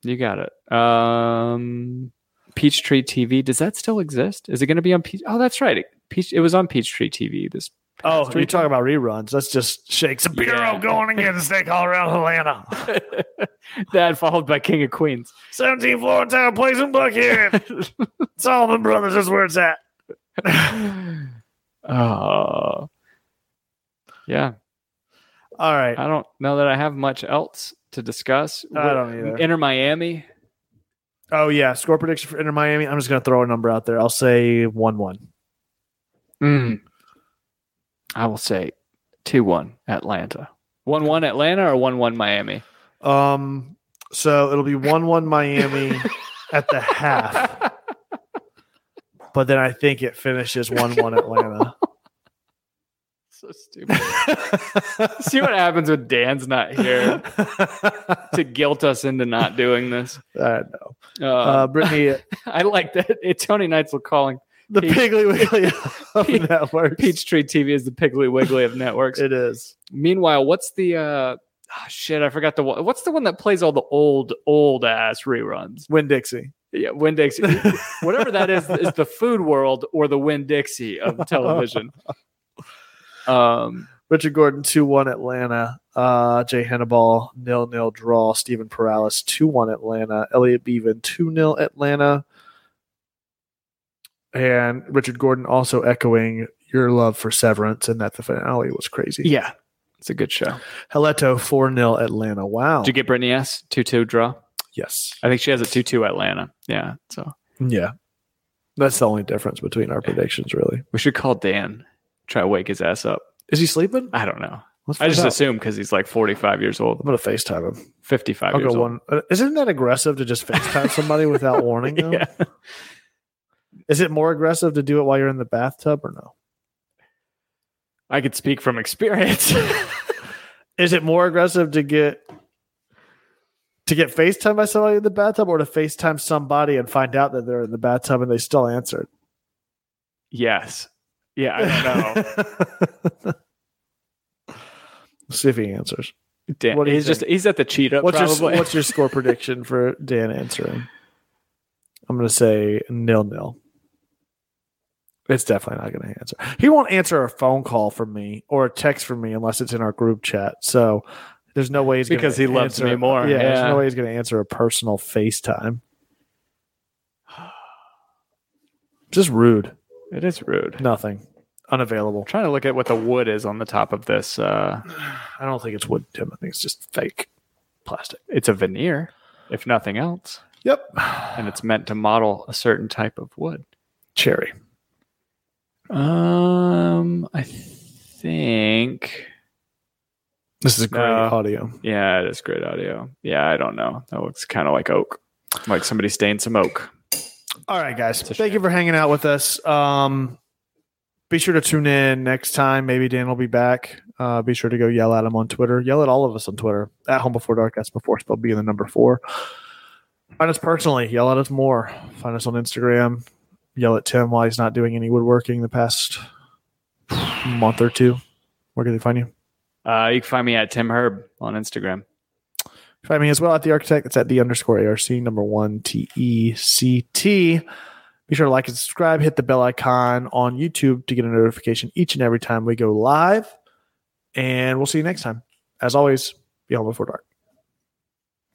You got it. Um, Peachtree TV. Does that still exist? Is it going to be on Peach? Oh, that's right. It, Peach. It was on Peachtree TV. This. Oh, you week. talking about reruns? That's just Shakes a bureau Yeah. going again to stake all around Atlanta. that followed by King of Queens. 17 floor town plays in Buckhead. Solomon Brothers is where it's at. oh. Yeah, All right. I don't know that I have much else to discuss. I don't either. Inter Miami. Oh yeah, score prediction for Inter Miami. I'm just gonna throw a number out there. I'll say one one. Mm. I will say two one Atlanta. One one Atlanta or one one Miami. Um, so it'll be one one Miami at the half, but then I think it finishes one one Atlanta. So stupid. See what happens when Dan's not here to guilt us into not doing this. I know. Uh, Uh, Brittany, I like that. Tony Knight's calling the Peach- Piggly Wiggly of Peach- networks. Peachtree TV is the Piggly Wiggly of networks. It is. Meanwhile, what's the uh ah, shit? I forgot the one. What's the one that plays all the old old ass reruns? Win Dixie. Yeah, Winn-Dixie. Whatever that is, is the Food World or the Winn-Dixie of television. Um, Richard Gordon 2 1 Atlanta. Uh, Jay Hannibal nil nil draw. Stephen Perales 2 1 Atlanta. Elliot Beaven 2 0 Atlanta. And Richard Gordon also echoing your love for Severance and that the finale was crazy. yeah, it's a good show. Heleto 4 0 Atlanta. Wow. Did you get Brittany S two two draw? yes. I think she has a two two Atlanta. Yeah, so Yeah. That's the only difference between our predictions, really. we should call Dan. Try to wake his ass up. Is he sleeping? I don't know. I just out. assume because he's like forty five years old, I'm going to FaceTime him. fifty five I'll years go old. one. Uh, isn't that aggressive to just FaceTime somebody without warning them? Yeah. Is it more aggressive to do it while you're in the bathtub or no? I could speak from experience. Is it more aggressive to get to get FaceTime by somebody in the bathtub or to FaceTime somebody and find out that they're in the bathtub and they still answered? yes. Yeah, I don't know. Let's see if he answers. Dan, What he's just he's at the cheetah. What's probably. your what's your score prediction for Dan answering? I'm going to say nil nil. It's definitely not going to answer. He won't answer a phone call from me or a text from me unless it's in our group chat. So there's no way he's gonna Because he loves answer- me more. Yeah, there's no way he's going to answer a personal FaceTime. Just rude. it is rude. Nothing. Unavailable. trying to look at what the wood is on the top of this. Uh, I don't think it's wood, Tim. I think it's just fake plastic. it's a veneer, if nothing else, Yep. and it's meant to model a certain type of wood. Cherry. Um, I think. This is great No. audio. Yeah, it is great audio. Yeah, I don't know. That looks kind of like oak, like somebody stained some oak. All right, guys. Thank you for hanging out with us. Um, be sure to tune in next time. Maybe Dan will be back. Uh, be sure to go yell at him on Twitter. Yell at all of us on Twitter at Home Before Dark. That's before spelled B and the number four. Find us personally. Yell at us more. Find us on Instagram. Yell at Tim while he's not doing any woodworking the past month or two. Where can they find you? Uh, you can find me at Tim Herb on Instagram. Find me as well at the architect. That's at the underscore ARC number one T E C T. Be sure to like and subscribe. Hit the bell icon on YouTube to get a notification each and every time we go live. And we'll see you next time. As always, be home before dark.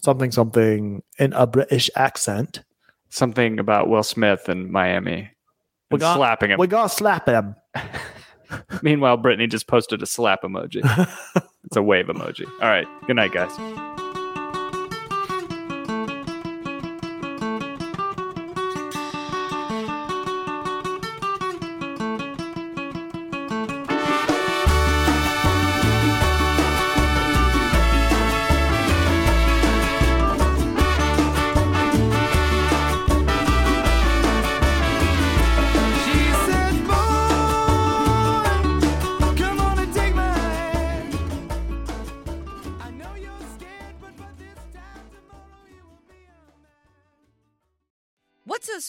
Something, something in a British accent. Something about Will Smith and Miami. We And got- slapping him. We gotta slap him. Meanwhile, Brittany just posted a slap emoji. it's a wave emoji. All right. Good night, guys.